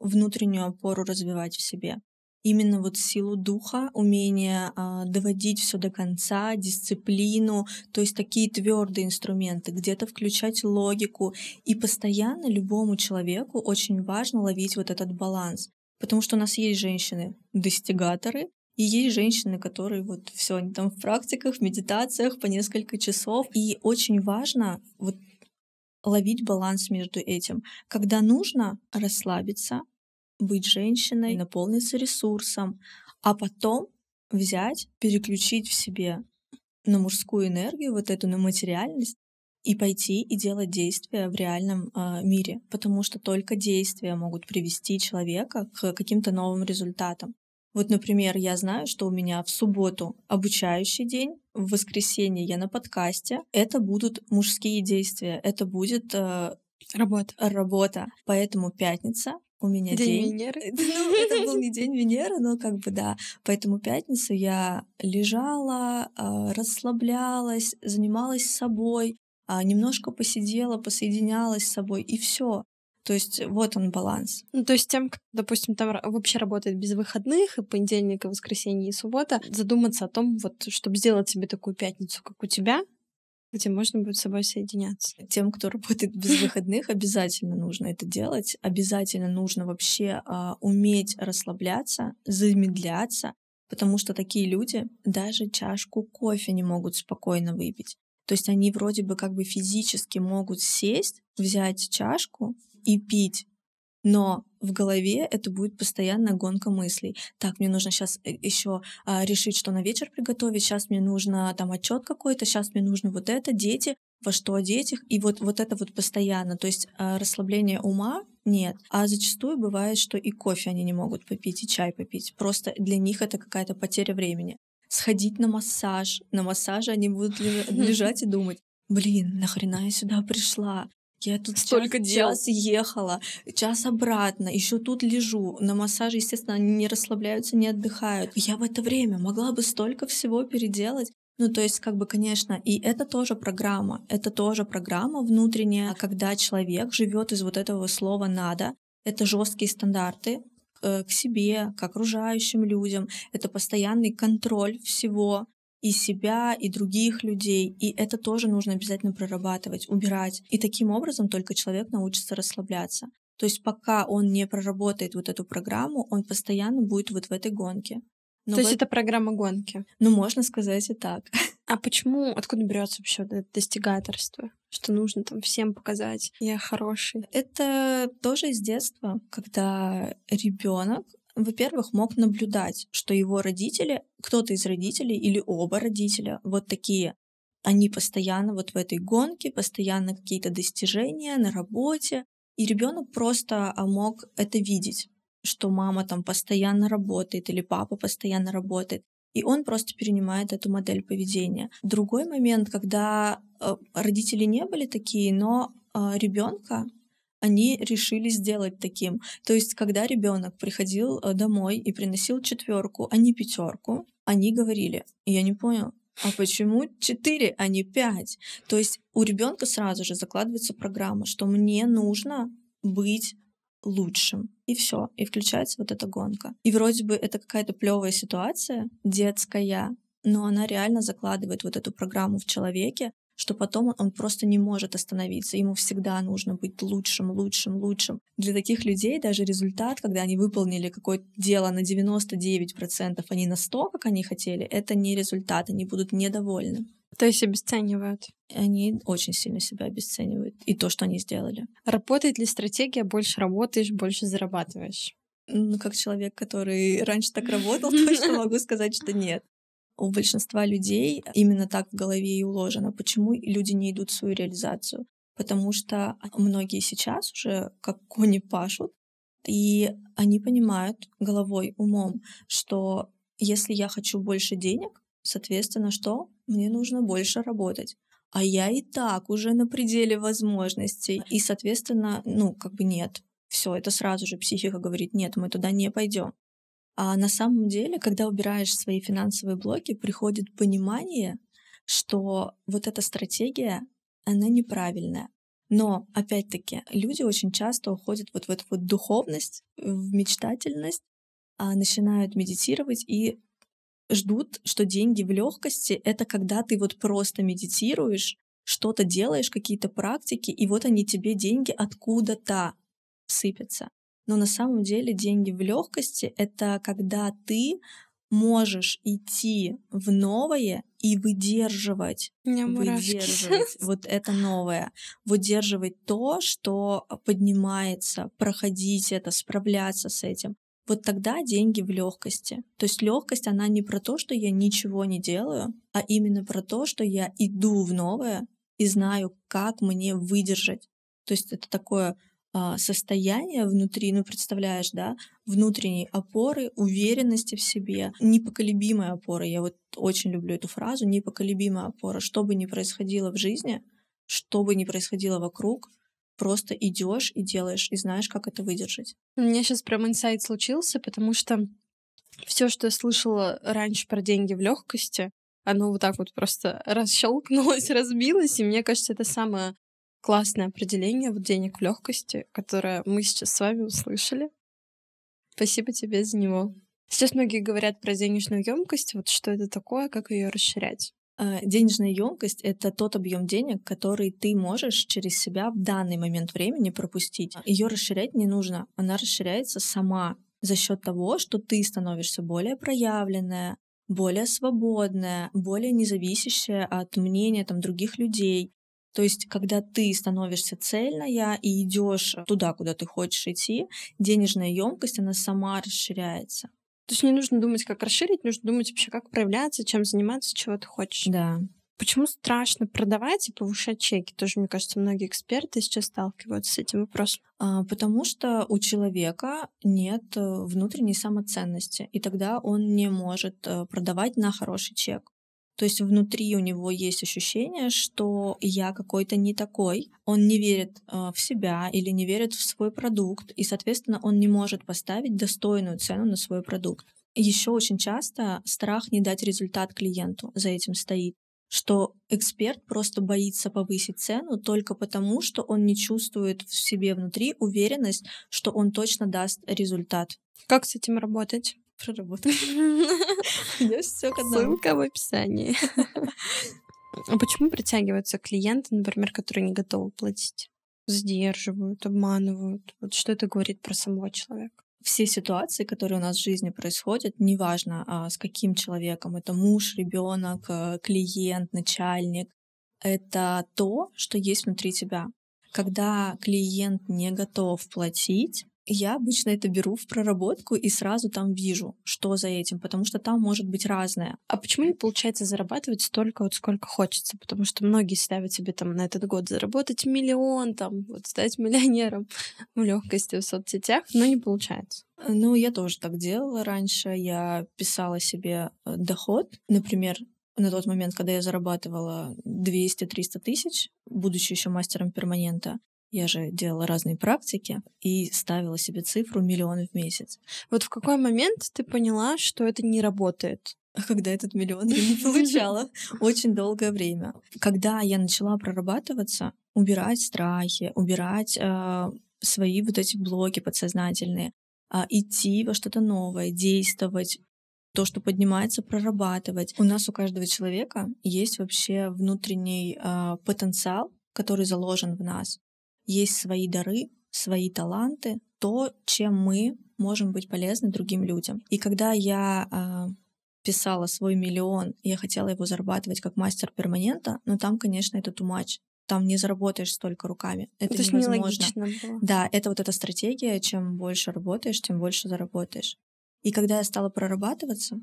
внутреннюю опору развивать в себе именно вот силу духа, умение а, доводить все до конца, дисциплину, то есть такие твердые инструменты, где-то включать логику. И постоянно любому человеку очень важно ловить вот этот баланс. Потому что у нас есть женщины-достигаторы, и есть женщины, которые вот все, они там в практиках, в медитациях по несколько часов. И очень важно вот ловить баланс между этим. Когда нужно расслабиться, быть женщиной, наполниться ресурсом, а потом взять, переключить в себе на мужскую энергию, вот эту на материальность, и пойти и делать действия в реальном э, мире, потому что только действия могут привести человека к каким-то новым результатам. Вот, например, я знаю, что у меня в субботу обучающий день, в воскресенье я на подкасте. Это будут мужские действия, это будет э, работа. работа. Поэтому пятница у меня день. День Венеры. (laughs) Ну, это был (laughs) не день Венеры, но как бы да. Поэтому пятницу я лежала, а, расслаблялась, занималась собой, а, немножко посидела, посоединялась с собой, и все. То есть вот он баланс. Ну, то есть тем, кто, допустим, там вообще работает без выходных, и понедельник, и воскресенье, и суббота, задуматься о том, вот, чтобы сделать себе такую пятницу, как у тебя, где можно будет с собой соединяться. Тем, кто работает без выходных, обязательно нужно это делать. Обязательно нужно вообще а, уметь расслабляться, замедляться, потому что такие люди даже чашку кофе не могут спокойно выпить. То есть они вроде бы как бы физически могут сесть, взять чашку и пить, но в голове это будет постоянно гонка мыслей. Так, мне нужно сейчас э, еще а, решить, что на вечер приготовить, сейчас мне нужно там отчет какой-то, сейчас мне нужно вот это, дети, во что одеть их, и вот, вот это вот постоянно. То есть а, расслабление ума нет. А зачастую бывает, что и кофе они не могут попить, и чай попить. Просто для них это какая-то потеря времени. Сходить на массаж. На массаже они будут лежать и думать, блин, нахрена я сюда пришла? Я тут столько час, дел. час ехала, час обратно, еще тут лежу. На массаже, естественно, они не расслабляются, не отдыхают. Я в это время могла бы столько всего переделать. Ну, то есть, как бы, конечно, и это тоже программа. Это тоже программа внутренняя, когда человек живет из вот этого слова надо. Это жесткие стандарты э, к себе, к окружающим людям. Это постоянный контроль всего и себя, и других людей. И это тоже нужно обязательно прорабатывать, убирать. И таким образом только человек научится расслабляться. То есть пока он не проработает вот эту программу, он постоянно будет вот в этой гонке. Но То есть это программа гонки? Ну, можно сказать и так. (laughs) А почему, откуда берется вообще это достигаторство? Что нужно там всем показать, я хороший? Это тоже из детства, когда ребенок во-первых, мог наблюдать, что его родители, кто-то из родителей или оба родителя, вот такие, они постоянно вот в этой гонке, постоянно какие-то достижения на работе, и ребенок просто а, мог это видеть, что мама там постоянно работает или папа постоянно работает. И он просто перенимает эту модель поведения. Другой момент, когда э, родители не были такие, но э, ребенка они решили сделать таким. То есть, когда ребенок приходил э, домой и приносил четверку, а не пятерку, они говорили, я не понял, а почему 4, а не 5? То есть у ребенка сразу же закладывается программа, что мне нужно быть лучшим. И все. И включается вот эта гонка. И вроде бы это какая-то плевая ситуация, детская, но она реально закладывает вот эту программу в человеке, что потом он просто не может остановиться. Ему всегда нужно быть лучшим, лучшим, лучшим. Для таких людей даже результат, когда они выполнили какое-то дело на 99%, а не на 100, как они хотели, это не результат, они будут недовольны. То есть обесценивают? Они очень сильно себя обесценивают. И то, что они сделали. Работает ли стратегия «больше работаешь, больше зарабатываешь»? Ну, как человек, который раньше так работал, (laughs) точно могу сказать, что нет у большинства людей именно так в голове и уложено. Почему люди не идут в свою реализацию? Потому что многие сейчас уже как кони пашут, и они понимают головой, умом, что если я хочу больше денег, соответственно, что? Мне нужно больше работать. А я и так уже на пределе возможностей. И, соответственно, ну, как бы нет. Все, это сразу же психика говорит, нет, мы туда не пойдем. А на самом деле, когда убираешь свои финансовые блоки, приходит понимание, что вот эта стратегия, она неправильная. Но, опять-таки, люди очень часто уходят вот в эту вот духовность, в мечтательность, а начинают медитировать и ждут, что деньги в легкости — это когда ты вот просто медитируешь, что-то делаешь, какие-то практики, и вот они тебе деньги откуда-то сыпятся. Но на самом деле деньги в легкости — это когда ты можешь идти в новое и выдерживать, выдерживать вот это новое, выдерживать то, что поднимается, проходить это, справляться с этим. Вот тогда деньги в легкости. То есть легкость, она не про то, что я ничего не делаю, а именно про то, что я иду в новое и знаю, как мне выдержать. То есть это такое состояние внутри, ну, представляешь, да, внутренней опоры, уверенности в себе, непоколебимая опора. Я вот очень люблю эту фразу, непоколебимая опора. Что бы ни происходило в жизни, что бы ни происходило вокруг, просто идешь и делаешь, и знаешь, как это выдержать. У меня сейчас прям инсайт случился, потому что все, что я слышала раньше про деньги в легкости, оно вот так вот просто (laughs) расщелкнулось, разбилось, и мне кажется, это самое классное определение вот денег в легкости, которое мы сейчас с вами услышали. Спасибо тебе за него. Сейчас многие говорят про денежную емкость. Вот что это такое, как ее расширять? А, денежная емкость это тот объем денег, который ты можешь через себя в данный момент времени пропустить. Ее расширять не нужно, она расширяется сама за счет того, что ты становишься более проявленная, более свободная, более независящая от мнения там, других людей. То есть, когда ты становишься цельная и идешь туда, куда ты хочешь идти, денежная емкость, она сама расширяется. То есть не нужно думать, как расширить, нужно думать вообще, как проявляться, чем заниматься, чего ты хочешь. Да. Почему страшно продавать и повышать чеки? Тоже, мне кажется, многие эксперты сейчас сталкиваются с этим вопросом. А, потому что у человека нет э, внутренней самоценности, и тогда он не может э, продавать на хороший чек. То есть внутри у него есть ощущение, что я какой-то не такой, он не верит э, в себя или не верит в свой продукт, и, соответственно, он не может поставить достойную цену на свой продукт. Еще очень часто страх не дать результат клиенту за этим стоит что эксперт просто боится повысить цену только потому, что он не чувствует в себе внутри уверенность, что он точно даст результат. Как с этим работать? (laughs) все к Ссылка в описании. (laughs) А почему притягиваются клиенты, например, которые не готовы платить? Сдерживают, обманывают. Вот что это говорит про самого человека? все ситуации, которые у нас в жизни происходят, неважно а, с каким человеком, это муж, ребенок, э, клиент, начальник, это то, что есть внутри тебя. Когда клиент не готов платить, я обычно это беру в проработку и сразу там вижу, что за этим, потому что там может быть разное. А почему не получается зарабатывать столько, вот сколько хочется? Потому что многие ставят себе там на этот год заработать миллион, там, вот стать (laughs) миллионером в легкости в соцсетях, но не получается. Ну, я тоже так делала раньше. Я писала себе э, доход, например, на тот момент, когда я зарабатывала 200-300 тысяч, будучи еще мастером перманента, я же делала разные практики и ставила себе цифру миллион в месяц. Вот в какой момент ты поняла, что это не работает? Когда этот миллион я не получала (laughs) (laughs) очень долгое время. Когда я начала прорабатываться, убирать страхи, убирать э, свои вот эти блоки подсознательные, э, идти во что-то новое, действовать, то, что поднимается, прорабатывать. У нас у каждого человека есть вообще внутренний э, потенциал, который заложен в нас есть свои дары, свои таланты, то, чем мы можем быть полезны другим людям. И когда я э, писала свой миллион, я хотела его зарабатывать как мастер перманента, но там, конечно, это much. Там не заработаешь столько руками. Это То невозможно. Было. Да, это вот эта стратегия, чем больше работаешь, тем больше заработаешь. И когда я стала прорабатываться,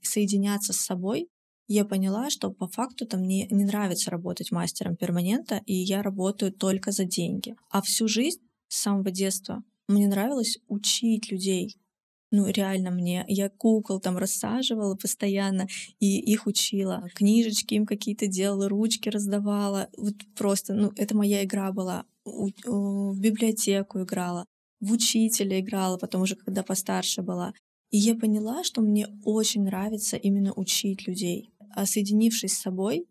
соединяться с собой, я поняла, что по факту там мне не нравится работать мастером перманента, и я работаю только за деньги. А всю жизнь с самого детства мне нравилось учить людей. Ну, реально мне. Я кукол там рассаживала постоянно и их учила. Книжечки им какие-то делала, ручки раздавала. Вот просто, ну, это моя игра была. В библиотеку играла, в учителя играла, потом уже когда постарше была. И я поняла, что мне очень нравится именно учить людей. А, соединившись с собой,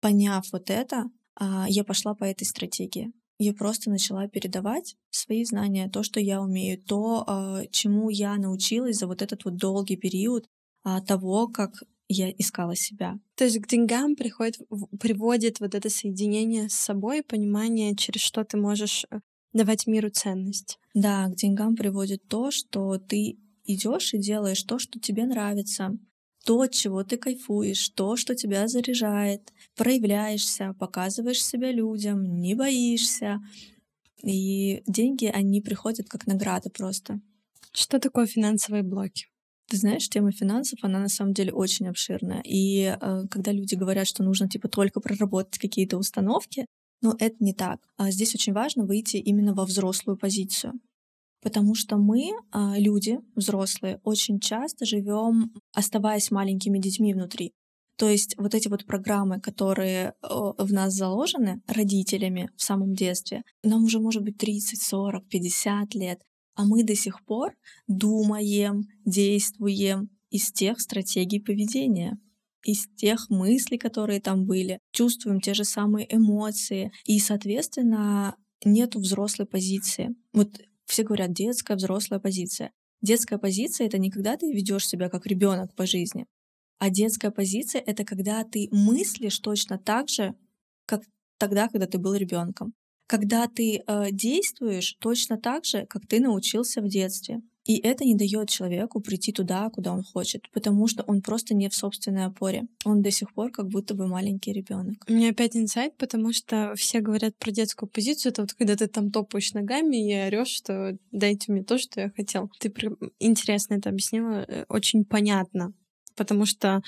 поняв вот это, а, я пошла по этой стратегии. Я просто начала передавать свои знания, то, что я умею, то, а, чему я научилась за вот этот вот долгий период того, как я искала себя. То есть к деньгам приходит, приводит вот это соединение с собой, понимание, через что ты можешь э, давать миру ценность. Да, к деньгам приводит то, что ты идешь и делаешь то, что тебе нравится, то, от чего ты кайфуешь, то, что тебя заряжает, проявляешься, показываешь себя людям, не боишься. И деньги, они приходят как награда просто. Что такое финансовые блоки? Ты знаешь, тема финансов, она на самом деле очень обширная. И э, когда люди говорят, что нужно типа только проработать какие-то установки, но это не так. А здесь очень важно выйти именно во взрослую позицию. Потому что мы, а, люди, взрослые, очень часто живем, оставаясь маленькими детьми внутри. То есть вот эти вот программы, которые в нас заложены родителями в самом детстве, нам уже может быть 30, 40, 50 лет, а мы до сих пор думаем, действуем из тех стратегий поведения из тех мыслей, которые там были, чувствуем те же самые эмоции, и, соответственно, нет взрослой позиции. Вот все говорят детская, взрослая позиция. Детская позиция это не когда ты ведешь себя как ребенок по жизни, а детская позиция это когда ты мыслишь точно так же, как тогда, когда ты был ребенком. Когда ты э, действуешь точно так же, как ты научился в детстве. И это не дает человеку прийти туда, куда он хочет, потому что он просто не в собственной опоре. Он до сих пор как будто бы маленький ребенок. У меня опять инсайт, потому что все говорят про детскую позицию. Это вот когда ты там топаешь ногами и орешь, что дайте мне то, что я хотел. Ты интересно это объяснила, э, очень понятно. Потому что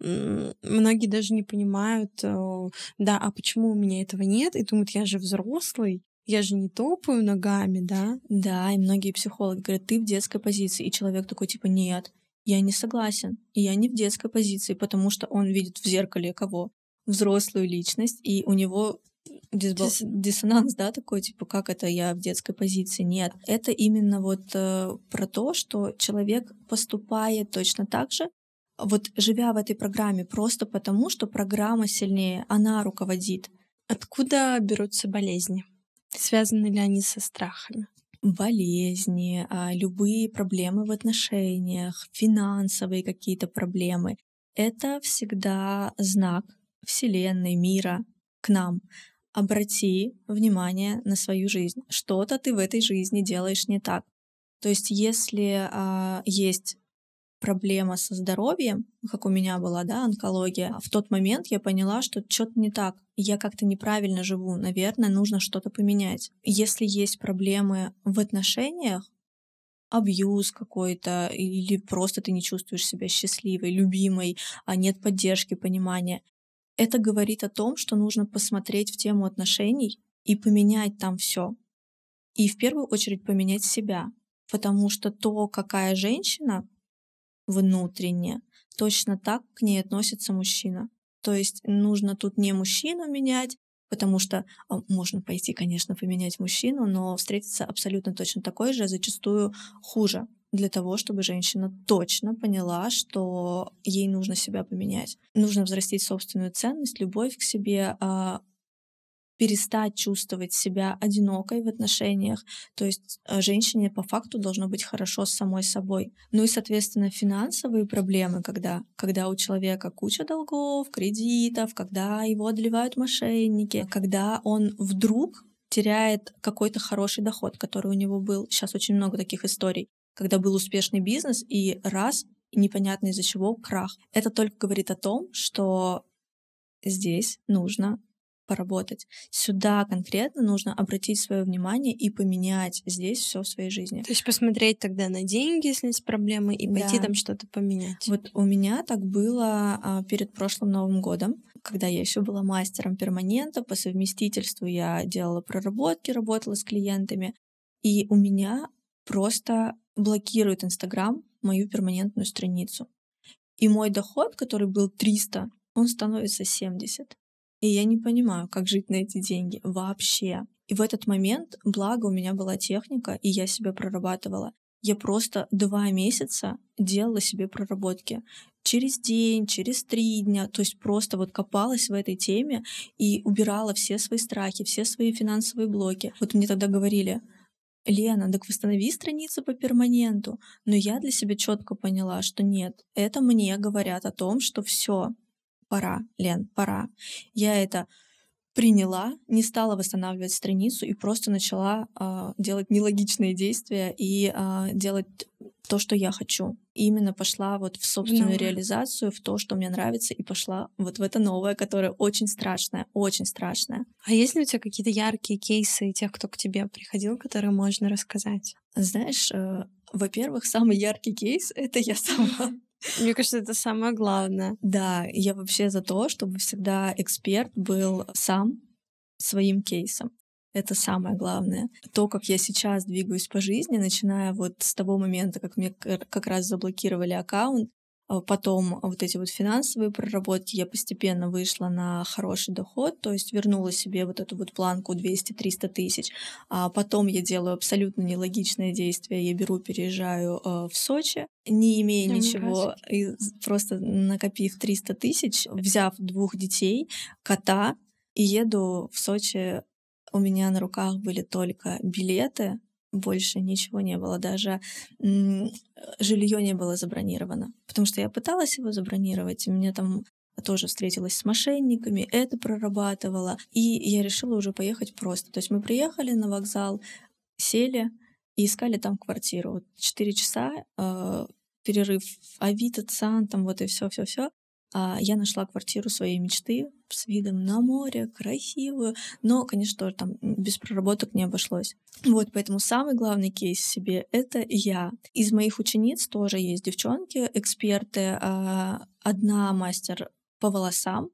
многие даже не понимают, э, да, а почему у меня этого нет, и думают, я же взрослый, я же не топаю ногами, да? Да, и многие психологи говорят, ты в детской позиции. И человек такой, типа, нет, я не согласен. И я не в детской позиции, потому что он видит в зеркале кого? Взрослую личность, и у него дисбал... диссонанс, да, такой, типа, как это я в детской позиции? Нет. Это именно вот э, про то, что человек поступает точно так же, вот живя в этой программе, просто потому, что программа сильнее, она руководит. Откуда берутся болезни? Связаны ли они со страхами? Болезни, а, любые проблемы в отношениях, финансовые какие-то проблемы. Это всегда знак Вселенной, мира к нам. Обрати внимание на свою жизнь. Что-то ты в этой жизни делаешь не так. То есть если а, есть проблема со здоровьем, как у меня была, да, онкология, в тот момент я поняла, что что-то не так. Я как-то неправильно живу. Наверное, нужно что-то поменять. Если есть проблемы в отношениях, абьюз какой-то, или просто ты не чувствуешь себя счастливой, любимой, а нет поддержки, понимания, это говорит о том, что нужно посмотреть в тему отношений и поменять там все. И в первую очередь поменять себя. Потому что то, какая женщина внутренне, точно так к ней относится мужчина. То есть нужно тут не мужчину менять, потому что а, можно пойти, конечно, поменять мужчину, но встретиться абсолютно точно такой же, зачастую хуже для того, чтобы женщина точно поняла, что ей нужно себя поменять. Нужно взрастить собственную ценность, любовь к себе, а, перестать чувствовать себя одинокой в отношениях. То есть э, женщине по факту должно быть хорошо с самой собой. Ну и, соответственно, финансовые проблемы, когда, когда у человека куча долгов, кредитов, когда его одолевают мошенники, когда он вдруг теряет какой-то хороший доход, который у него был. Сейчас очень много таких историй, когда был успешный бизнес и раз, и непонятно из-за чего, крах. Это только говорит о том, что здесь нужно поработать. Сюда конкретно нужно обратить свое внимание и поменять здесь все в своей жизни. То есть посмотреть тогда на деньги, если есть проблемы, и пойти да. там что-то поменять. Вот у меня так было а, перед прошлым Новым годом, когда я еще была мастером перманента, по совместительству я делала проработки, работала с клиентами, и у меня просто блокирует Инстаграм мою перманентную страницу. И мой доход, который был 300, он становится 70. И я не понимаю, как жить на эти деньги вообще. И в этот момент, благо у меня была техника, и я себя прорабатывала. Я просто два месяца делала себе проработки. Через день, через три дня. То есть просто вот копалась в этой теме и убирала все свои страхи, все свои финансовые блоки. Вот мне тогда говорили, Лена, так восстанови страницу по перманенту. Но я для себя четко поняла, что нет, это мне говорят о том, что все, пора, Лен, пора. Я это приняла, не стала восстанавливать страницу и просто начала э, делать нелогичные действия и э, делать то, что я хочу. И именно пошла вот в собственную новое. реализацию, в то, что мне нравится, и пошла вот в это новое, которое очень страшное, очень страшное. А есть ли у тебя какие-то яркие кейсы тех, кто к тебе приходил, которые можно рассказать? Знаешь, э, во-первых, самый яркий кейс — это я сама. Мне кажется, это самое главное. Да, я вообще за то, чтобы всегда эксперт был сам своим кейсом. Это самое главное. То, как я сейчас двигаюсь по жизни, начиная вот с того момента, как мне как раз заблокировали аккаунт, потом вот эти вот финансовые проработки, я постепенно вышла на хороший доход, то есть вернула себе вот эту вот планку 200-300 тысяч. А потом я делаю абсолютно нелогичное действие, я беру, переезжаю э, в Сочи, не имея Мне ничего, и просто накопив 300 тысяч, взяв двух детей, кота, и еду в Сочи. У меня на руках были только билеты, больше ничего не было, даже жилье не было забронировано, потому что я пыталась его забронировать, и мне там тоже встретилась с мошенниками, это прорабатывала, и я решила уже поехать просто. То есть мы приехали на вокзал, сели и искали там квартиру. Вот 4 часа, э, перерыв Авито, ЦАН, там вот и все, все, все. А, я нашла квартиру своей мечты с видом на море, красивую, но, конечно, там без проработок не обошлось. Вот, поэтому самый главный кейс себе — это я. Из моих учениц тоже есть девчонки, эксперты. А, одна мастер по волосам,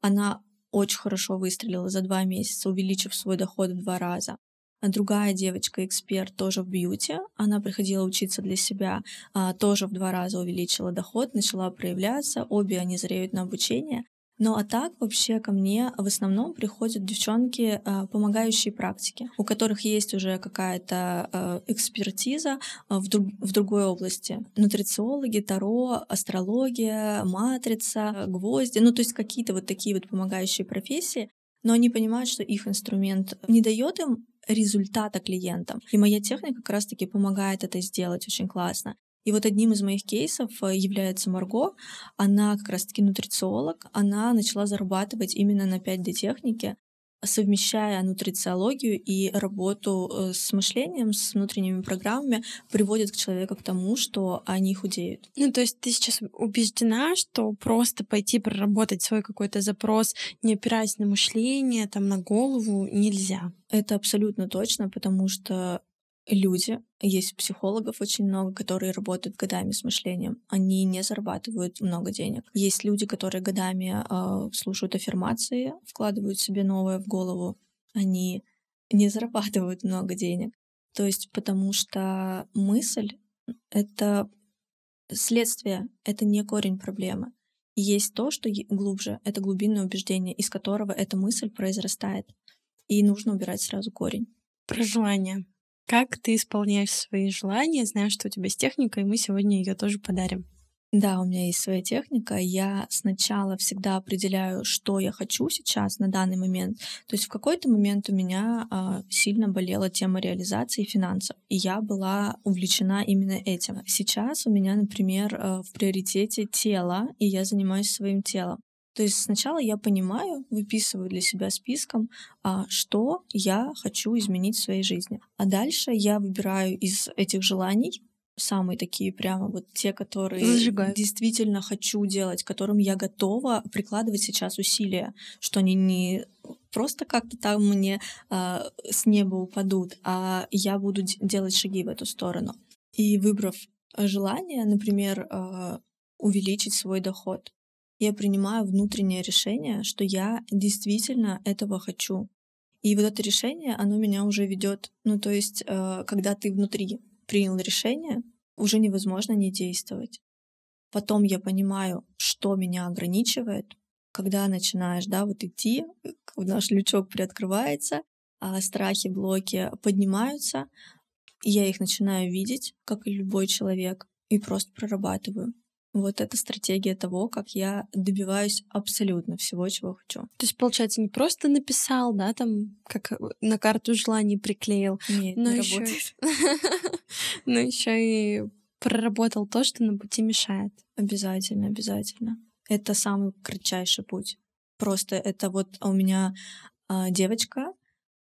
она очень хорошо выстрелила за два месяца, увеличив свой доход в два раза. А другая девочка-эксперт тоже в бьюти, она приходила учиться для себя, а, тоже в два раза увеличила доход, начала проявляться, обе они зреют на обучение. Ну а так вообще ко мне в основном приходят девчонки, а, помогающие практики, у которых есть уже какая-то экспертиза в, друг, в другой области. Нутрициологи, таро, астрология, матрица, гвозди, ну то есть какие-то вот такие вот помогающие профессии, но они понимают, что их инструмент не дает им результата клиентам. И моя техника как раз-таки помогает это сделать очень классно. И вот одним из моих кейсов э, является Марго. Она как раз-таки нутрициолог. Она начала зарабатывать именно на 5D-технике. совмещая нутрициологию и работу э, с мышлением, с внутренними программами, приводит к человеку к тому, что они худеют. Ну, то есть ты сейчас убеждена, что просто пойти проработать свой какой-то запрос, не опираясь на мышление, там, на голову, нельзя? Это абсолютно точно, потому что люди, есть психологов очень много, которые работают годами с мышлением. Они не зарабатывают много денег. Есть люди, которые годами э, слушают аффирмации, вкладывают себе новое в голову. Они не зарабатывают много денег. То есть потому что мысль — это следствие, это не корень проблемы. Есть то, что глубже, это глубинное убеждение, из которого эта мысль произрастает. И нужно убирать сразу корень. Про желание. Как ты исполняешь свои желания, зная, что у тебя есть техника, и мы сегодня ее тоже подарим? Да, у меня есть своя техника. Я сначала всегда определяю, что я хочу сейчас на данный момент. То есть в какой-то момент у меня э, сильно болела тема реализации финансов, и я была увлечена именно этим. Сейчас у меня, например, э, в приоритете тело, и я занимаюсь своим телом. То есть сначала я понимаю, выписываю для себя списком, а, что я хочу изменить в своей жизни. А дальше я выбираю из этих желаний самые такие прямо вот те, которые Зажигают. действительно хочу делать, которым я готова прикладывать сейчас усилия, что они не просто как-то там мне э, с неба упадут, а я буду делать шаги в эту сторону. И выбрав желание, например, э, увеличить свой доход, я принимаю внутреннее решение, что я действительно этого хочу. И вот это решение, оно меня уже ведет. Ну, то есть, э, когда ты внутри принял решение, уже невозможно не действовать. Потом я понимаю, что меня ограничивает, когда начинаешь, да, вот идти, наш лючок приоткрывается, а страхи, блоки поднимаются, и я их начинаю видеть, как и любой человек, и просто прорабатываю. Вот это стратегия того, как я добиваюсь абсолютно всего, чего хочу. То есть, получается, не просто написал, да, там, как на карту желаний приклеил, Нет, но не еще, (laughs) но еще и проработал то, что на пути мешает. Обязательно, обязательно. Это самый кратчайший путь. Просто это вот у меня а, девочка,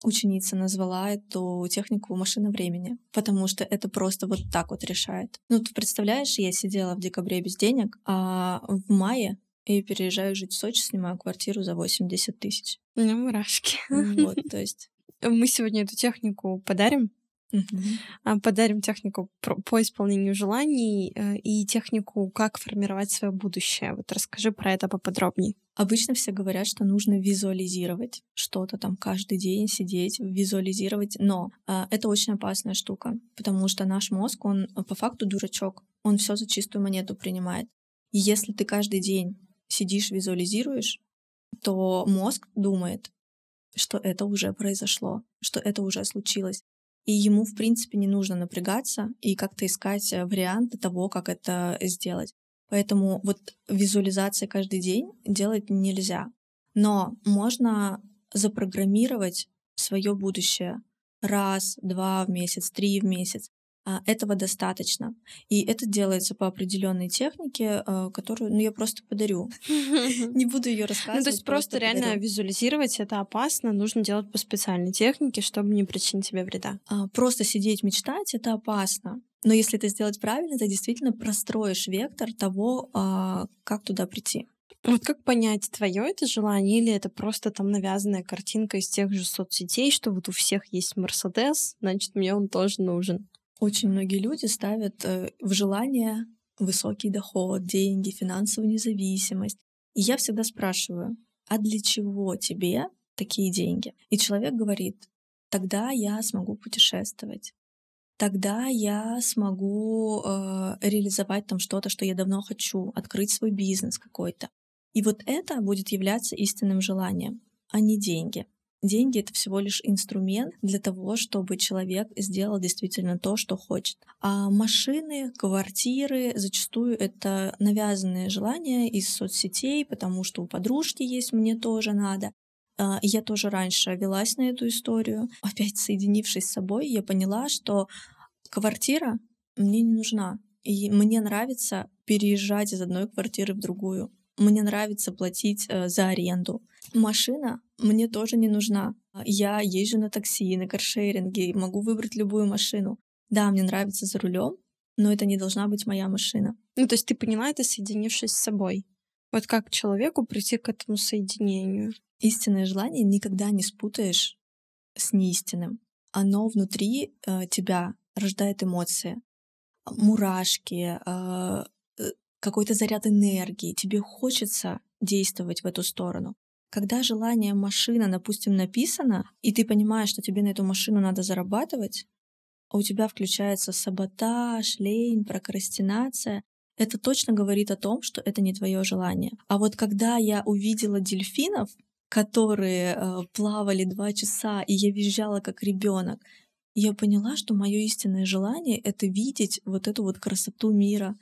ученица назвала эту технику машина времени, потому что это просто вот так вот решает. Ну, ты представляешь, я сидела в декабре без денег, а в мае я переезжаю жить в Сочи, снимаю квартиру за 80 тысяч. У меня мурашки. Вот, (laughs) то есть... Мы сегодня эту технику подарим. Мгм. Подарим технику по исполнению желаний э, и технику, как формировать свое будущее. Вот расскажи про это поподробнее. Обычно все говорят, что нужно визуализировать что-то там каждый день, сидеть, визуализировать. Но а, это очень опасная штука, потому что наш мозг, он а, по факту дурачок. Он все за чистую монету принимает. И если ты каждый день сидишь, визуализируешь, то мозг думает, что это уже произошло, что это уже случилось. И ему, в принципе, не нужно напрягаться и как-то искать э, варианты того, как это сделать. Поэтому вот визуализация каждый день делать нельзя. Но можно запрограммировать свое будущее раз, два в месяц, три в месяц. А, Этого достаточно. И это делается по определенной технике, э, которую ну, я просто подарю. (laughs) (laughs) Не буду ее рассказывать. Ну, то есть просто реально подарю. визуализировать это опасно, нужно делать по специальной технике, чтобы не причинить себе вреда. А, Просто сидеть, мечтать — это опасно. Но если это сделать правильно, ты действительно простроишь вектор того, а, как туда прийти. Вот как понять, твое это желание или это просто там навязанная картинка из тех же соцсетей, что вот у всех есть Мерседес, значит, мне он тоже нужен. Очень многие люди ставят э, в желание высокий доход, деньги, финансовую независимость. И я всегда спрашиваю, а для чего тебе такие деньги? И человек говорит, тогда я смогу путешествовать, тогда я смогу э, реализовать там что-то, что я давно хочу, открыть свой бизнес какой-то. И вот это будет являться истинным желанием, а не деньги. Деньги — это всего лишь инструмент для того, чтобы человек сделал действительно то, что хочет. А машины, квартиры зачастую это навязанные желания из соцсетей, потому что у подружки есть, мне тоже надо. А, Я тоже раньше велась на эту историю. Опять соединившись с собой, я поняла, что квартира мне не нужна. И мне нравится переезжать из одной квартиры в другую. Мне нравится платить э, за аренду. Машина мне тоже не нужна. Я езжу на такси, на каршеринге, могу выбрать любую машину. Да, мне нравится за рулем, но это не должна быть моя машина. Ну, то есть ты поняла это, соединившись с собой? Вот как человеку прийти к этому соединению? Истинное желание никогда не спутаешь с неистинным. Оно внутри э, тебя рождает эмоции, мурашки, э, э, какой-то заряд энергии. Тебе хочется действовать в эту сторону. Когда желание машина, допустим, написано, и ты понимаешь, что тебе на эту машину надо зарабатывать, а у тебя включается саботаж, лень, прокрастинация, это точно говорит о том, что это не твое желание. А вот когда я увидела дельфинов, которые э, плавали два часа, и я визжала как ребенок, я поняла, что мое истинное желание — это видеть вот эту вот красоту мира.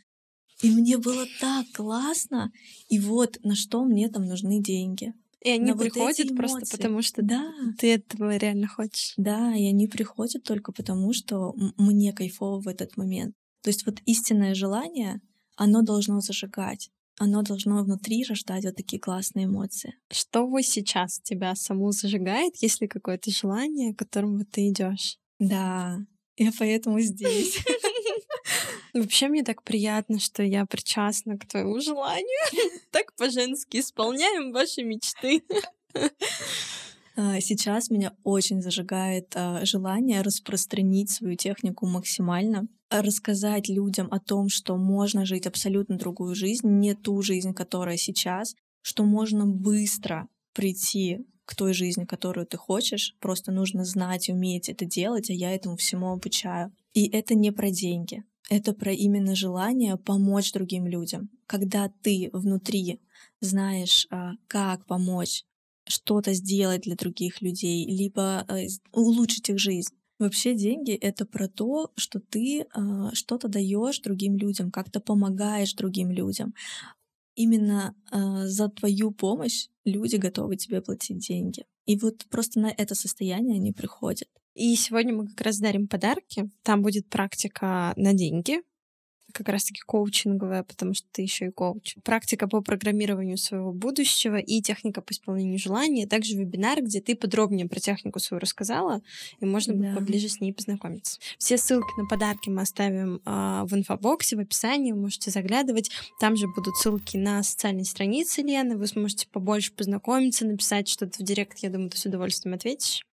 И мне было так классно. И вот на что мне там нужны деньги. И они приходят вот просто потому, что да. ты этого реально хочешь. Да, и они приходят только потому, что мне кайфово в этот момент. То есть вот истинное желание, оно должно зажигать. Оно должно внутри рождать вот такие классные эмоции. Что вы сейчас тебя саму зажигает, если какое-то желание, к которому ты идешь? Да, я поэтому здесь. (laughs) Вообще мне так приятно, что я причастна к твоему желанию. (laughs) Так по-женски исполняем ваши мечты. (laughs) А, сейчас меня очень зажигает а, желание распространить свою технику максимально, рассказать людям о том, что можно жить абсолютно другую жизнь, не ту жизнь, которая сейчас, что можно быстро прийти к той жизни, которую ты хочешь. Просто нужно знать, уметь это делать, а я этому всему обучаю. И это не про деньги. Это про именно желание помочь другим людям. Когда ты внутри знаешь, а, как помочь, что-то сделать для других людей, либо э, улучшить их жизнь. Вообще деньги — это про то, что ты э, что-то даешь другим людям, как-то помогаешь другим людям именно э, за твою помощь люди готовы тебе платить деньги. И вот просто на это состояние они приходят. И сегодня мы как раз дарим подарки. Там будет практика на деньги, как раз-таки коучинговая, потому что ты еще и коуч. Практика по программированию своего будущего и техника по исполнению желаний, а также вебинар, где ты подробнее про технику свою рассказала, и можно да. поближе с ней познакомиться. Все ссылки на подарки мы оставим а, в инфобоксе, в описании, вы можете заглядывать. Там же будут ссылки на социальные страницы Лены, вы сможете побольше познакомиться, написать что-то в директ, я думаю, ты с удовольствием ответишь.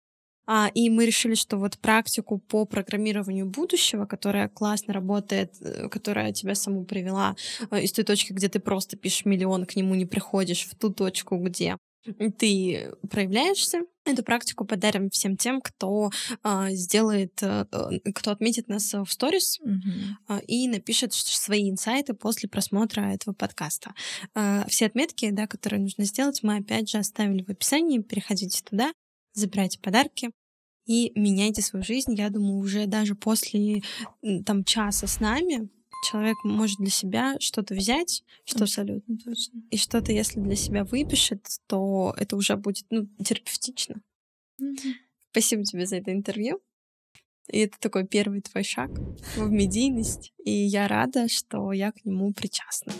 А, и мы решили, что вот практику по программированию будущего, которая классно работает, э, которая тебя саму привела э, из той точки, где ты просто пишешь миллион, к нему не приходишь, в ту точку, где ты проявляешься. Эту практику подарим всем тем, кто э, сделает, э, кто отметит нас в сторис mm-hmm. э, и напишет свои инсайты после просмотра этого подкаста. Э, все отметки, да, которые нужно сделать, мы опять же оставили в описании. Переходите туда, забирайте подарки и меняйте свою жизнь. Я думаю, уже даже после там часа с нами человек может для себя что-то взять, что абсолютно точно. И что-то, если для себя выпишет, то это уже будет ну, терапевтично. Mm-hmm. Спасибо тебе за это интервью. И это такой первый твой шаг в медийность. И я рада, что я к нему причастна.